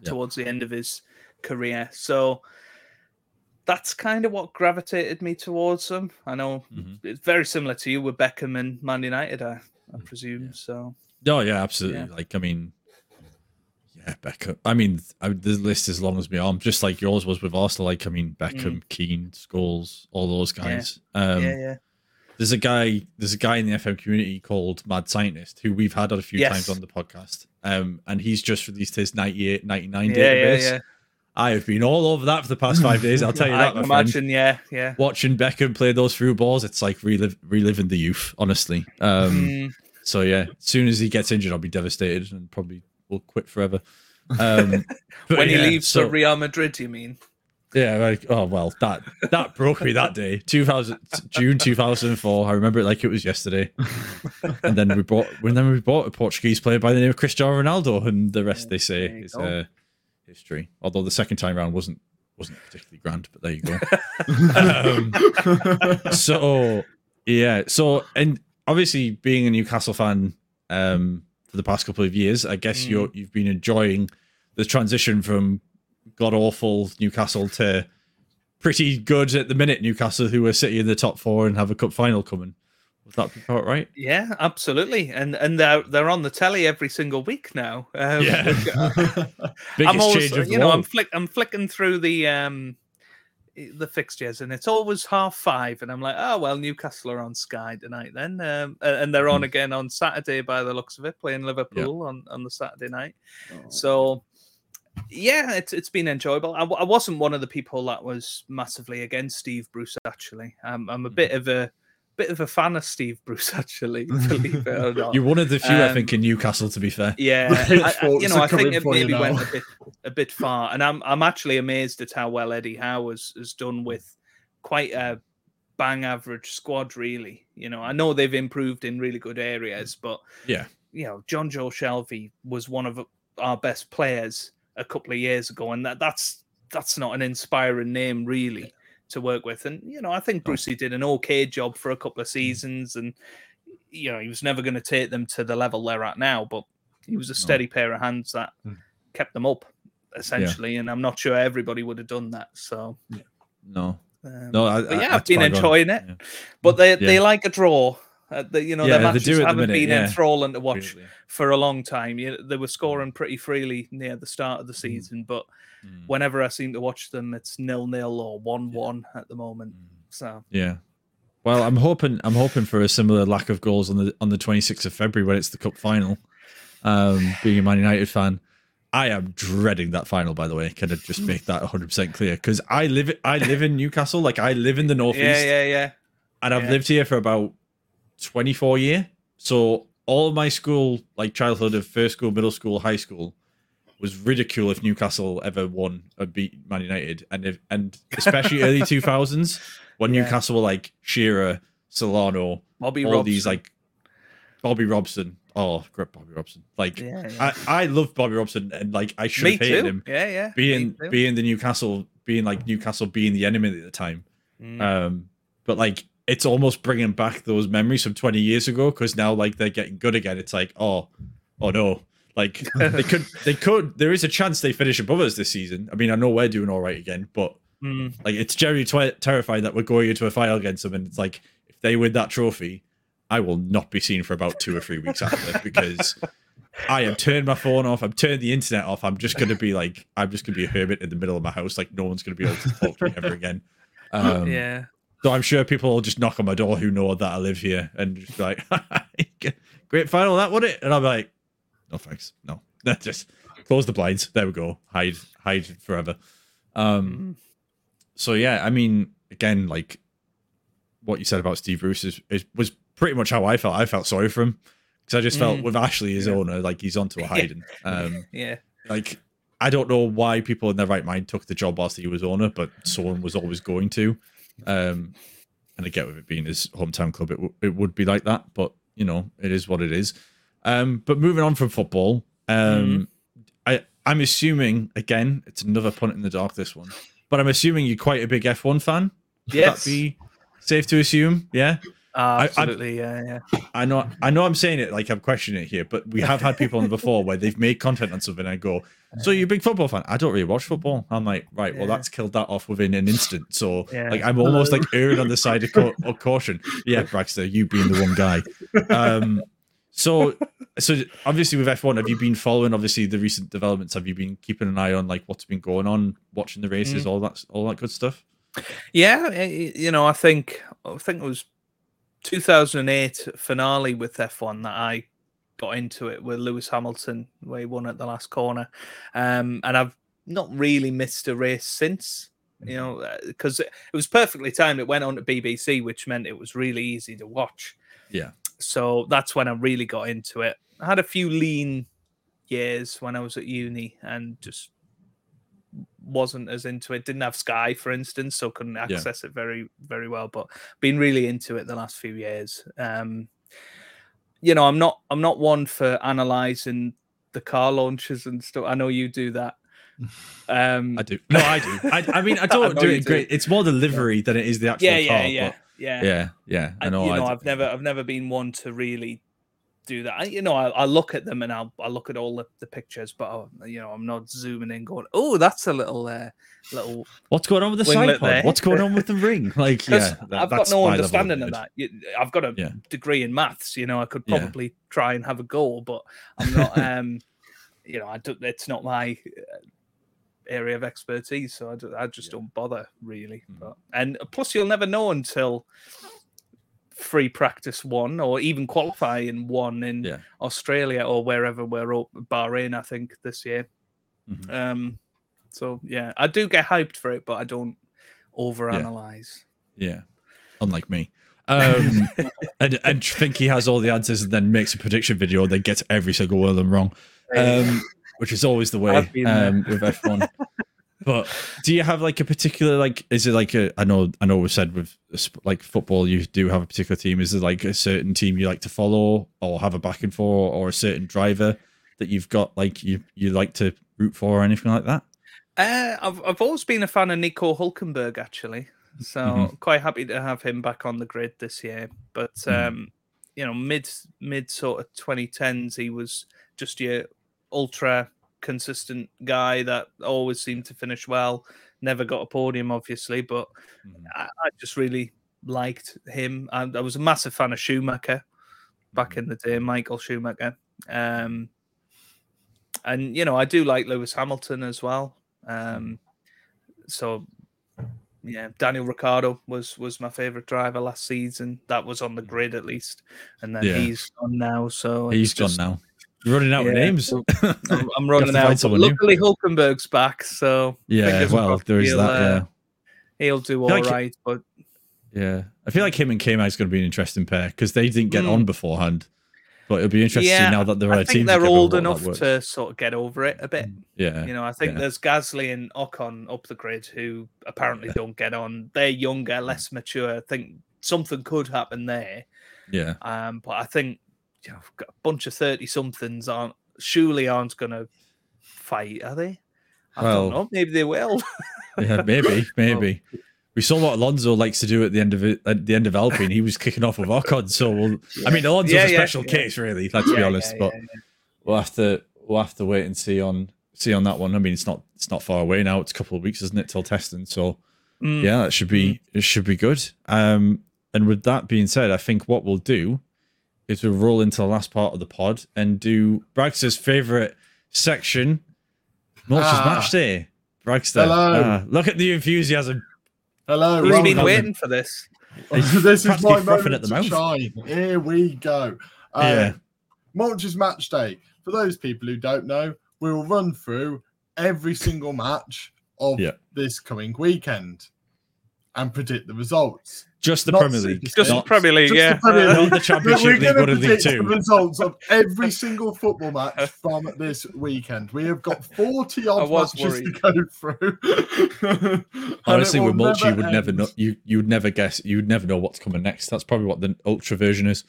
Yeah. towards the end of his career. So that's kind of what gravitated me towards them. I know Mhm. it's very similar to you with Beckham and Man United, I, I presume. Mm, Yeah. So Oh yeah, absolutely. Like I mean, yeah, Beckham. I mean, I, the list is as long as my arm, just like yours was with Arsenal. Like I mean, Beckham, Keane, Scholes, all those guys. Um, Mm. yeah, yeah, There's a guy. There's a guy in the FM community called Mad Scientist who we've had on a few Yes. times on the podcast. Um, and he's just released his 98, 99 yeah, yeah, database. yeah. I have been all over that for the past five days. I'll tell you I that, can my friend. imagine. Yeah, yeah. Watching Beckham play those through balls, it's like relive, reliving the youth. Honestly. Um, Mm, so yeah, as soon as he gets injured, I'll be devastated and probably will quit forever. Um, when he yeah, leaves so, for Real Madrid, you mean? yeah, like oh well, that that broke me that day, two thousand June two thousand and four. I remember it like it was yesterday. and then we bought, when then we bought a Portuguese player by the name of Cristiano Ronaldo, and the rest they say is uh, history. Although the second time round wasn't wasn't particularly grand, but there you go. um, so yeah, so and obviously being a Newcastle fan um, for the past couple of years, I guess Mm. you're you've been enjoying the transition from god awful Newcastle to pretty good at the minute Newcastle, who are sitting in the top four and have a cup final coming. Would that be about right? Yeah, absolutely. And and they're they're on the telly every single week now. Um, Yeah. I'm Biggest always, change of you know, I'm flick, I'm flicking through the um the fixtures, and it's always half five, and I'm like, oh well, Newcastle are on Sky tonight, then, um, and they're on Mhm. again on Saturday by the looks of it, playing Liverpool on on the Saturday night. Oh, So, yeah, it's it's been enjoyable. I wasn't one of the people that was massively against Steve Bruce. Actually, um, I'm a bit Mm-hmm. of a bit of a fan of Steve Bruce. Actually, believe it or not. You're one of the few, I Um, think, in Newcastle. To be fair, Yeah, I- I, you know, I think it for you maybe went a bit a bit far, and I'm I'm actually amazed at how well Eddie Howe has, has done with quite a bang average squad. Really, you know, I know they've improved in really good areas, but Yeah. you know, Jonjo Shelvey was one of our best players a couple of years ago, and that that's that's not an inspiring name really to work with. And you know, I think Brucey did an okay job for a couple of seasons, and you know, he was never going to take them to the level they're at now, but he was a steady pair of hands that Mm. kept them up essentially. And I'm not sure everybody would have done that. So, no, um, no. I, but I- yeah, I've been enjoying it. Yeah. But they they like a draw. Uh, the, you know, Yeah, their matches haven't minute, been yeah. enthralling to watch Really. for a long time. You, they were scoring pretty freely near the start of the season, but Mm. whenever I seem to watch them, it's nil nil or one one at the moment. So Yeah. Well, I'm hoping I'm hoping for a similar lack of goals on the on the 26th of February when it's the cup final. Um, being a Man United fan, I am dreading that final. By the way, can I just make that 100 percent clear? Because I live I live in Newcastle, like I live in the northeast, Yeah, yeah, yeah. and I've yeah. lived here for about 24 year. So all of my school, like childhood of first school, middle school, high school, was ridicule if Newcastle ever won or beat Man United, and if, and especially early 2000s when Yeah. Newcastle were like Shearer, Solano, Bobby all Robson. these like Bobby Robson. Oh, great Bobby Robson! Like Yeah, yeah. I, I love Bobby Robson, and like I should Me have hated too. him Yeah, yeah. being being the Newcastle, being like Newcastle being the enemy at the time. Mm. Um, but like it's almost bringing back those memories from 20 years ago because now like they're getting good again. It's like oh, oh no, like they could they could there is a chance they finish above us this season. I mean, I know we're doing all right again, but Mm. like it's generally twi- terrifying that we're going into a final against them, and it's like if they win that trophy, I will not be seen for about two or three weeks after because I have turned my phone off. I'm turned the internet off. I'm just going to be like I'm just going to be a hermit in the middle of my house. Like no one's going to be able to talk to me ever again. Um, yeah. So I'm sure people will just knock on my door who know that I live here and just be like, great final, that would it? And I'm like, no thanks, no, just close the blinds. There we go. Hide, hide forever. Um, so yeah, I mean, again, like what you said about Steve Bruce is, is was pretty much how I felt. I felt sorry for him because I just felt Mm. with Ashley, his Yeah. owner, like he's onto a hiding. Um, Yeah. like I don't know why people in their right mind took the job whilst he was owner, but someone was always going to. Um, and I get with it being his hometown club, it, w- it would be like that, but you know, it is what it is. Um, but moving on from football, um, I I'm assuming again, it's another punt in the dark. This one, but I'm assuming you're quite a big F1 fan. Would Yes. that be safe to assume? Yeah. I- Absolutely. yeah, yeah. I know, I know, I'm saying it like I'm questioning it here, but we have had people on before where they've made content on something. And I go, "So you're a big football fan?" I don't really watch football. I'm like, right, well, that's killed that off within an instant. So, Yeah. like, I'm almost like erring on the side of, cau- of caution. Yeah, Braxton, you being the one guy. Um, so, so obviously with F1, have you been following obviously the recent developments? Have you been keeping an eye on like what's been going on, watching the races, mm. all that, all that good stuff? Yeah, you know, I think I think it was 2008 finale with F1 that I got into it with Lewis Hamilton, where he won at the last corner, um, and I've not really missed a race since. You mm. know, uh, because it it was perfectly timed. It went on to BBC, which meant it was really easy to watch. Yeah. So that's when I really got into it. I had a few lean years when I was at uni and just wasn't as into it. Didn't have Sky, for instance, so couldn't access it very, very well. But been really into it the last few years. Um, you know, I'm not I'm not one for analysing the car launches and stuff. I know you do that. Um I do. No, I do. I, I mean, I I don't know do it do. great. It's more the livery than it is the actual yeah, yeah, car. yeah, but- yeah. Yeah, yeah. Yeah. I And, know. you know, I, I've never, I've never been one to really do that. I, you know, I, I look at them and I'll, I look at all the, the pictures, but oh, you know, I'm not zooming in, going, "Oh, that's a little, uh, little." What's going on with the side pod? there. What's going on with the ring? Like, yeah, that- I've got no understanding of that. I've got a Yeah. degree in maths. You know, I could Yeah. probably try and have a go, but I'm not. um You know, I don't. it's not my uh, area of expertise, so I, do, I just don't bother really. Mm. But and plus, you'll never know until free practice one or even qualifying one in Yeah. Australia or wherever we're up Bahrain, I think this year. Mhm. Um, so yeah, I do get hyped for it, but I don't overanalyze. Yeah, unlike me. Um, and, and think he has all the answers and then makes a prediction video and then gets every single one of them wrong, um, which is always the way there. um, with F1. but do you have like a particular like? Is it like a? I know, I know. We said with like football, you do have a particular team. Is it like a certain team you like to follow or have a backing for, or a certain driver that you've got like you you like to root for or anything like that? Uh, I've I've always been a fan of Nico Hulkenberg actually, so Mhm. quite happy to have him back on the grid this year. But Mhm. um, you know, mid mid sort of twenty tens, he was just your ultra consistent guy that always seemed to finish well. Never got a podium, obviously, but Mhm. I, I just really liked him. I, I was a massive fan of Schumacher back in the day, Michael Schumacher. Um, and you know, I do like Lewis Hamilton as well. Um, so yeah, Daniel Ricciardo was was my favorite driver last season. That was on the grid at least, and then Yeah. he's gone now. So He's just- gone now. Running out of names. I'm, I'm running out. someone new. Luckily, Hulkenberg's back, so Yeah, well, there is that. uh, Yeah. he'll do all like- right. But Yeah, I feel like him and K is going to be an interesting pair because they didn't get Mm. on beforehand. But it'll be interesting Yeah, now that they're on I a team. I think they're old enough to sort of get over it a bit. Yeah, You know, I think yeah. there's Gasly and Ocon up the grid who apparently don't get on. They're younger, less mature. I think something could happen there. yeah. Um, but I think you know, a bunch of thirty somethings aren't surely aren't going to fight, are they? I Well- don't know. Maybe they will. Yeah, maybe, maybe. We saw what Alonso likes to do at the end of it. At the end of Alpine, he was kicking off with Ocon. So we'll, I mean, Alonso's Yeah, a special yeah. case, really. Let's be honest. yeah, but yeah, we'll have to we'll have to wait and see on see on that one. I mean, it's not it's not far away now. It's a couple of weeks, isn't it, till testing? So Mm. yeah, that should be it should be good. Um, and with that being said, I think what we'll do is we'll roll into the last part of the pod and do Bragster's favorite section, Mulch's Ah. match day. Bragster, Hello. ah, look at the enthusiasm. Hello, Who's been welcome. waiting for this? this is my moment at the to mouth. shine. Here we go. Uh, Yeah. Mulch's match day. For those people who don't know, we will run through every single match of Yeah. this coming weekend and predict the results. Just the Not Premier League, Just Just not, Premier League, Just the yeah. Premier not the But Championship we're League, going but to a Two. the results of every single football match from this weekend. We have got 40 I odd was matches to go through. Honestly, with Mulch, you never would never know. You you would never guess. You would never know what's coming next. That's probably what the Ultra version is.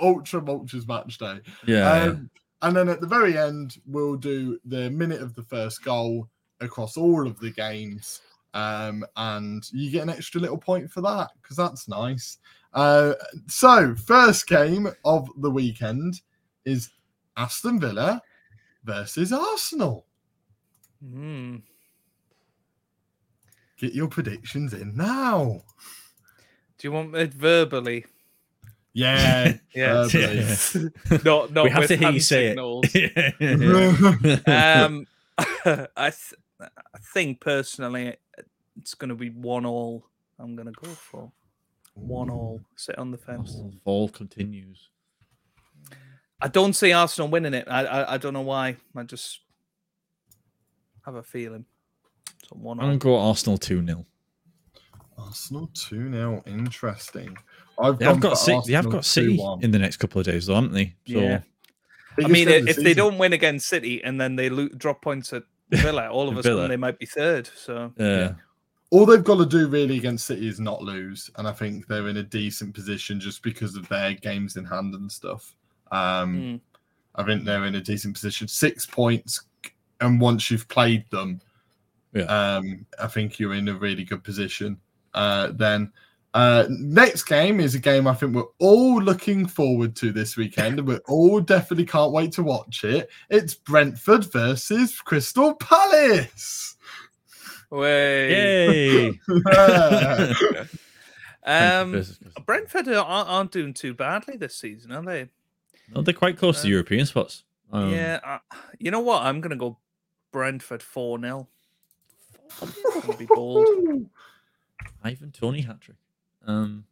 Ultra Mulch's match day. Yeah. Um, and then at the very end, we'll do the minute of the first goal across all of the games. Um, and you get an extra little point for that because that's nice. Uh, so, first game of the weekend is Aston Villa versus Arsenal. Mm. Get your predictions in now. Do you want it verbally? Yeah. Yeah. verbally. not not we have with to hear you say signals. it. um, I th- I think personally it's going to be one all. I'm going to go for one all. Sit on the fence. Oh, Fall continues. I don't see Arsenal winning it. I I, I don't know why. I just have a feeling. So one I'm gonna go Arsenal two 0 Arsenal 2 0. Interesting. I've They have gone got for City. They have got City 2-1. in the next couple of days, though, haven't they? So Yeah. I mean, game of the if they don't win against City and then they lo- drop points at Villa, all of a Villa. sudden they might be third. So yeah. All they've got to do really against City is not lose, and I think they're in a decent position just because of their games in hand and stuff. Um, mm. I think they're in a decent position. Six points, and once you've played them, Yeah. um, I think you're in a really good position. Uh, then uh, next game is a game I think we're all looking forward to this weekend, and we all definitely can't wait to watch it. It's Brentford versus Crystal Palace. Way. Yay! um, Brentford aren't, aren't doing too badly this season, are they? No, they're quite close to European spots. Um, yeah. Uh, you know what? I'm going to go Brentford 4 0. Going to be bold. Ivan Toney hat trick. Um,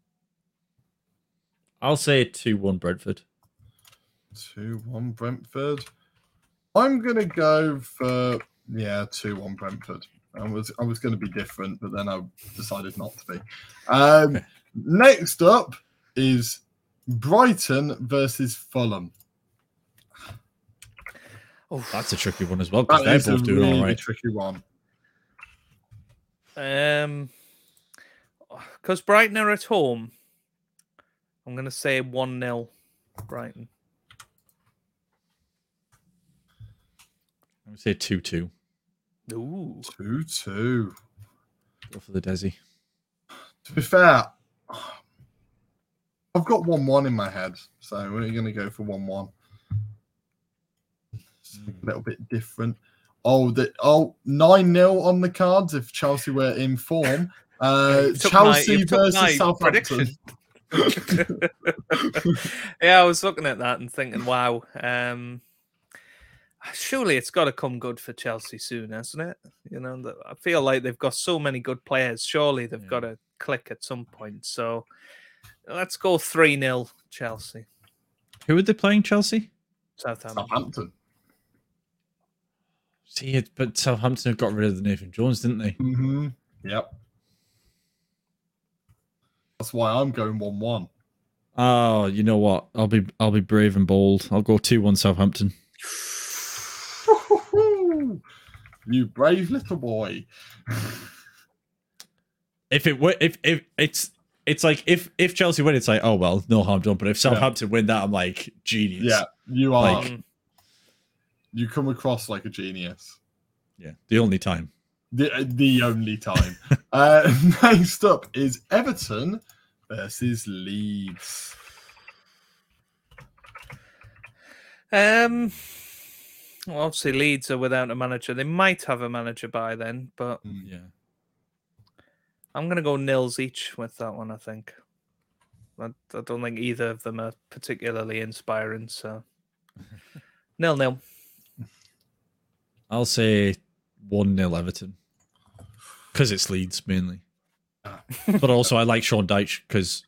I'll say two one Brentford. Two one Brentford. I'm gonna go for yeah, two one Brentford. I was I was gonna be different, but then I decided not to be. Um, next up is Brighton versus Fulham. Oh, That's a tricky one as well because That they're is a both doing really all right. tricky one. Um, because Brighton are at home, I'm going to say 1 0 Brighton. I'm going to say two two. Ooh. Two two. Go for the Desi. To be fair, I've got one one in my head, so we're gonna go for one one. A little bit different. Oh, the oh 9 0 on the cards if Chelsea were in form. Uh, You've my- Chelsea versus Southampton. yeah, I was looking at that and thinking, wow. Um, surely it's got to come good for Chelsea soon, hasn't it? You know, I feel like they've got so many good players. Surely they've Yeah. got to click at some point. So let's go 3 0 Chelsea. Who are they playing? Chelsea. Southampton. Southampton. See but Southampton have got rid of the Nathan Jones, didn't they? Mm-hmm. Yep. That's why I'm going one-one. Oh, you know what? I'll be I'll be brave and bold. I'll go two one Southampton. you brave little boy. If it were, if if it's it's like if if Chelsea win, it's like oh well, no harm done. But if Southampton win that, I'm like genius. Yeah, you are. Like- you come across like a genius. yeah. The only time. The the only time. uh, next up is Everton versus Leeds. Um, well, obviously Leeds are without a manager. They might have a manager by then, but mm, Yeah. I'm gonna go nils each with that one. I think. I, I don't think either of them are particularly inspiring. So nil nil. I'll say one nil Everton because it's Leeds mainly, ah. but also I like Sean Dyche because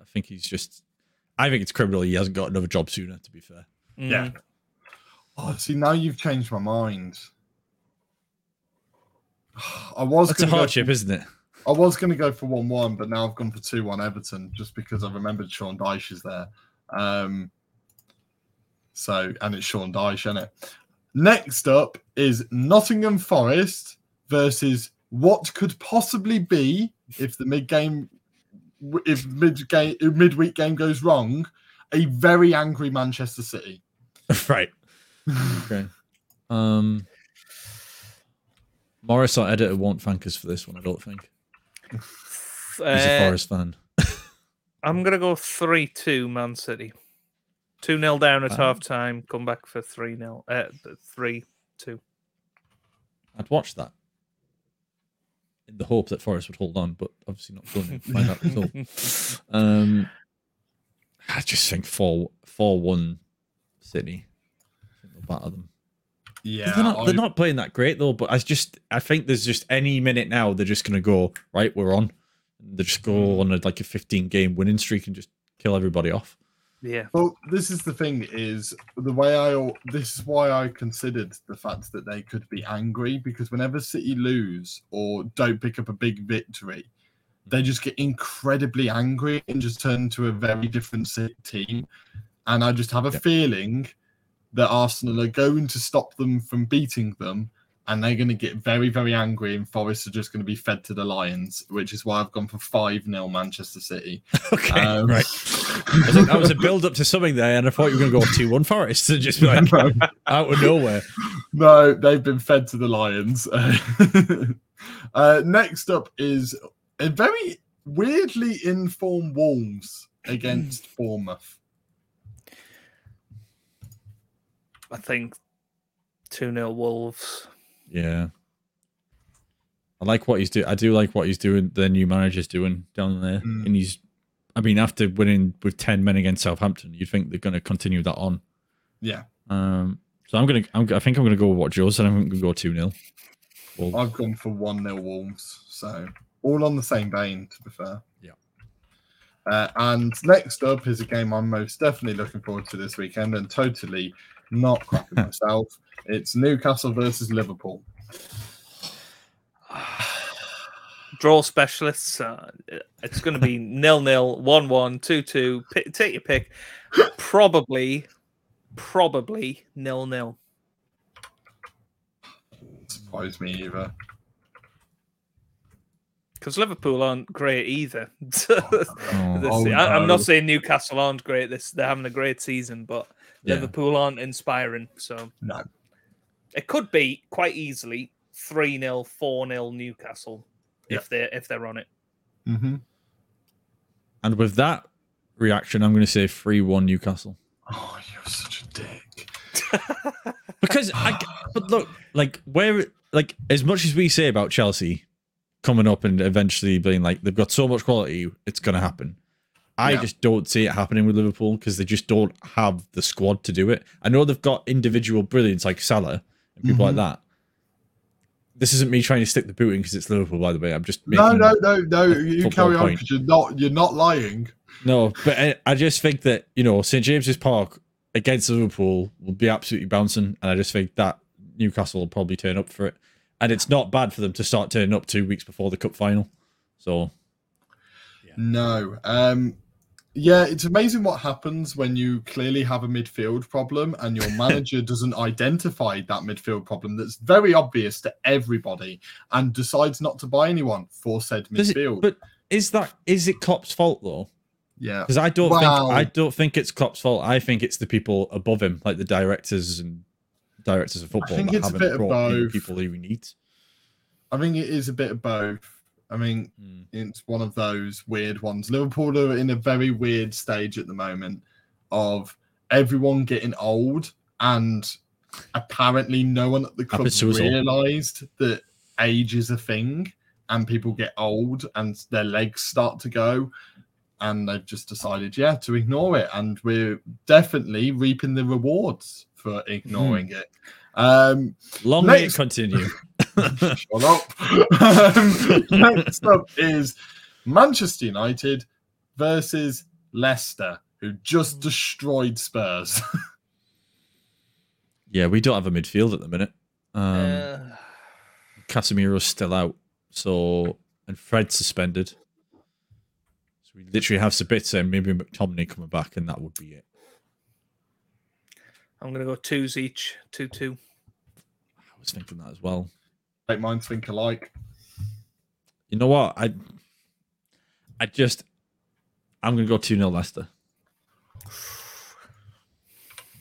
I think he's just. I think it's criminal he hasn't got another job sooner. To be fair, mm. Yeah. Oh, see, now you've changed my mind. I was that's a hardship, for- isn't it? I was going to go for one-one, but now I've gone for two-one Everton just because I remembered Sean Dyche is there. Um, so, and it's Sean Dyche, isn't it? Next up is Nottingham Forest versus what could possibly be if the mid-game, if mid-game, midweek game goes wrong, a very angry Manchester City. right. Okay. Um. Morris, our editor, won't thank us for this one. I don't think he's a Uh, Forest fan. I'm gonna go three two Man City. Two 0 down at Wow. half time. Come back for three 0 Uh, three two. I'd watch that in the hope that Forest would hold on, but obviously not going to find that result. Um, I just think four four one City. I think they'll batter them. Yeah, they're not I- they're not playing that great though. But I just I think there's just any minute now they're just gonna go right. We're on. They just go hmm. on a, like a 15 game winning streak and just kill everybody off. Yeah. Well, this is the thing: is the way I. al- This is why I considered the fact that they could be angry because whenever City lose or don't pick up a big victory, they just get incredibly angry and just turn into a very different City team. And I just have a Yeah. feeling that Arsenal are going to stop them from beating them, and they're going to get very, very angry, and Forest are just going to be fed to the Lions, which is why I've gone for five 0 Manchester City. Okay, Um, right. I like, that was a build up to something there, and I thought you were going to go 2 1 Forest and just be like No. out of nowhere. No, they've been fed to the Lions. uh, next up is a very weirdly informed Wolves against Bournemouth. I think two 0 Wolves. Yeah. I like what he's doing. I do like what he's doing. The new manager's doing down there, Mm. and he's. I mean, after winning with ten men against Southampton, you'd think they're going to continue that on. Yeah, Um, so I'm gonna. I'm, I think I'm gonna go with what Joe said. I'm gonna go two 0 I've gone for 1 0 Wolves. So all on the same vein, to be fair. Yeah. Uh, and next up is a game I'm most definitely looking forward to this weekend and totally not crapping myself. It's Newcastle versus Liverpool. Draw specialists. Uh, it's going to be nil nil, one one, two two. Take your pick. Probably, probably nil nil. Surprise me either. Because Liverpool aren't great either. This- Oh, I, am not saying Newcastle aren't great. This they're having a great season, but Yeah. Liverpool aren't inspiring. So No. it could be quite easily three 0 four 0 Newcastle if they're if they're on it. Mm-hmm. and with that reaction, I'm going to say three one Newcastle. Oh, you're such a dick. because I, but look, like where, like as much as we say about Chelsea coming up and eventually being like they've got so much quality, it's going to happen. I Yeah. just don't see it happening with Liverpool because they just don't have the squad to do it. I know they've got individual brilliance like Salah and people like Mhm. that. This isn't me trying to stick the boot in because it's Liverpool, by the way. I'm just No, no, no, no. You carry on because you're not you're not lying. No, but I, I just think that you know St James's Park against Liverpool will be absolutely bouncing, and I just think that Newcastle will probably turn up for it. And it's not bad for them to start turning up two weeks before the cup final. So No. Um, yeah, it's amazing what happens when you clearly have a midfield problem and your manager doesn't identify that midfield problem that's very obvious to everybody and decides not to buy anyone for said Does it- midfield. but is that is it Klopp's fault though? yeah. Because I don't Wow. think I don't think it's Klopp's fault. I think it's the people above him, like the directors and directors of football I think that it's a haven't bit of brought people who he needs. I think it is a bit of both. I mean, Mm. it's one of those weird ones. Liverpool are in a very weird stage at the moment of everyone getting old, and apparently no one at the club Happens to us all. realised that age is a thing, and people get old and their legs start to go, and they've just decided, yeah, to ignore it, and we're definitely reaping the rewards for ignoring it. Um, Long may it continue. Shut up. Um, next up is Manchester United versus Leicester, who just destroyed Spurs. yeah, we don't have a midfield at the minute. Um, Uh, Casemiro's still out, so and Fred's suspended. So we literally have Sabitzer and maybe McTominay coming back, and that would be it. I'm gonna go twos each, two two. I was thinking that as well. Make minds think alike. You know what? I I just I'm gonna go 2 0 Leicester.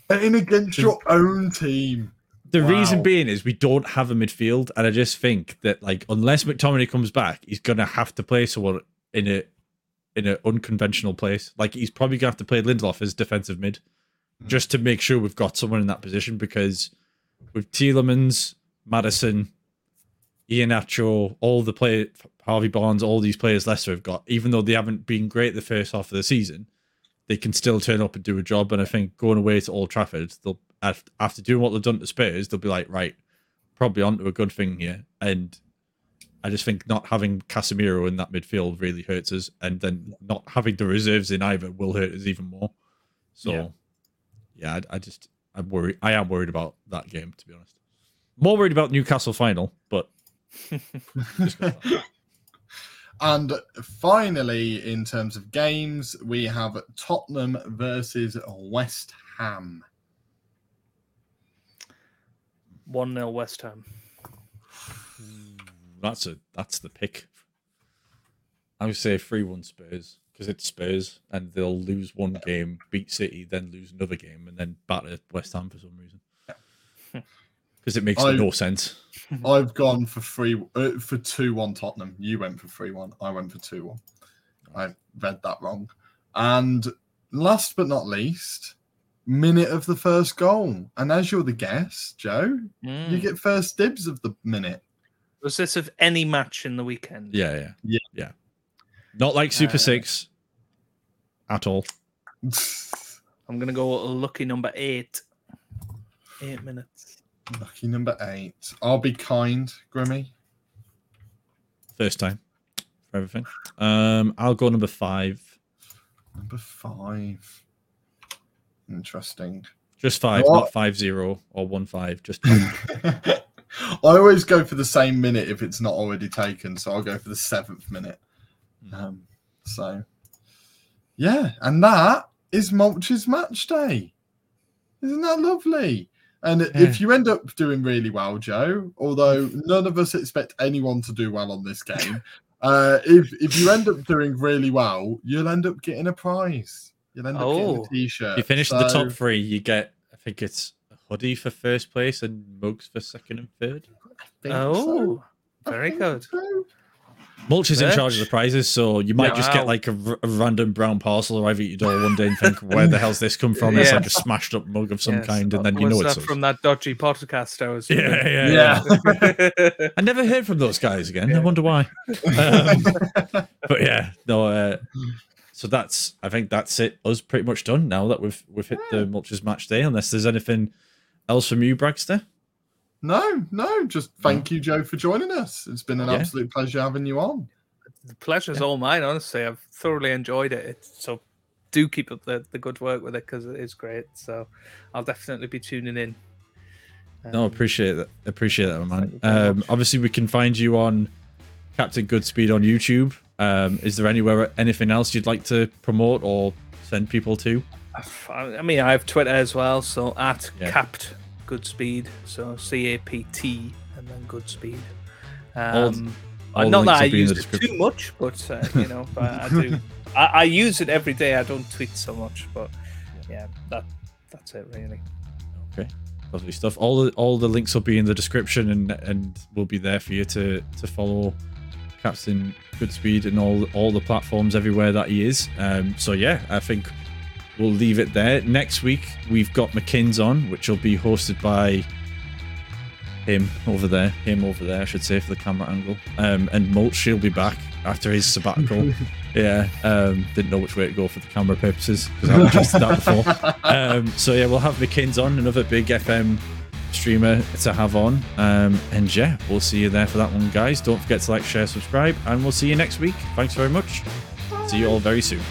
In against your own team. The reason being is we don't have a midfield, and I just think that like unless McTominay comes back, he's gonna have to play someone in a in an unconventional place. Like he's probably gonna have to play Lindelof as defensive mid, just to make sure we've got someone in that position. Because with Tielemans, Maddison, Ian Nacho, all the play Harvey Barnes, all these players Leicester have got, even though they haven't been great the first half of the season, they can still turn up and do a job. And I think going away to Old Trafford, they'll after doing what they've done to Spurs, they'll be like, right, probably onto a good thing here. And I just think not having Casemiro in that midfield really hurts us, and then not having the reserves in either will hurt us even more. So, Yeah. Yeah, I, I just I'm worried. I am worried about that game to be honest. More worried about Newcastle final, but just got that. And finally, in terms of games, we have Tottenham versus West Ham. One 0 West Ham. that's a that's the pick. I would say three one Spurs because it's Spurs and they'll lose one game, beat City, then lose another game, and then batter West Ham for some reason. Because it makes I- no sense. I've gone for three uh, for two one Tottenham. You went for three one. I went for two one. I read that wrong. And last but not least, minute of the first goal. And as you're the guest, Joe, you Mm. get first dibs of the minute. Was this of any match in the weekend? Yeah, yeah, Yeah. yeah. Not like Super Uh, Six at all. I'm gonna go lucky number eight. Eight minutes. Lucky number eight. I'll be kind, Grimmy. First time for everything. Um, I'll go number five. Number five. Interesting. Just five, What? not five zero or one five. Just. I always go for the same minute if it's not already taken, so I'll go for the seventh minute. Um, so, yeah, and that is Mulch's match day. Isn't that lovely? And if you end up doing really well, Joe, although none of us expect anyone to do well on this game, uh, if if you end up doing really well, you'll end up getting a prize. You'll end up getting Oh. a t-shirt. If you finish in the top three, you get I think it's a hoodie for first place and mugs for second and third. think so. Oh, I very think good. so. Mulch is in charge of the prizes, so you might Yeah. just Wow. get like a, r- a random brown parcel arrive at your door one day and think, "Where the hell's this come from?" It's like a smashed up mug of some Yes. kind, and then Uh, you know was it's that us. from that dodgy podcast I was. Yeah, yeah, yeah, Yeah. I never heard from those guys again. I wonder why. Um, but yeah, no. Uh, so that's I think that's it. Us pretty much done now that we've we've hit the Mulch's match day. Unless there's anything else from you, Bragster. No, no, just thank you, Joe, for joining us. It's been an Yeah. absolute pleasure having you on. the pleasure's all mine. Honestly, I've thoroughly enjoyed it. It's so do keep up the, the good work with it because it is great. So I'll definitely be tuning in. no, Um, appreciate that. Appreciate that, man. Thank you very Um, obviously, we can find you on Captain Goodspeed on YouTube. Um, is there anywhere anything else you'd like to promote or send people to? I I mean, I have Twitter as well, so at Yeah. capped Goodspeed, so C A P T and then Goodspeed. All- Um, all not that I use it too much, but uh, you know, but I do. I, I use it every day. I don't tweet so much, but yeah, that that's it really. Okay, lovely stuff. All the all the links will be in the description and and will be there for you to to follow Captain Goodspeed and all all the platforms everywhere that he is. Um, so yeah, I think we'll leave it there. Next week we've got McKinn's on, which will be hosted by him over there, him over there, I should say, for the camera angle. Um, and Mulch, he'll be back after his sabbatical. yeah, um, didn't know which way to go for the camera purposes because I haven't tested that before. Um, so yeah, we'll have McKinn's on, another big FM streamer to have on. Um, and yeah, we'll see you there for that one, guys. Don't forget to like, share, subscribe, and we'll see you next week. Thanks very much. See you all very soon.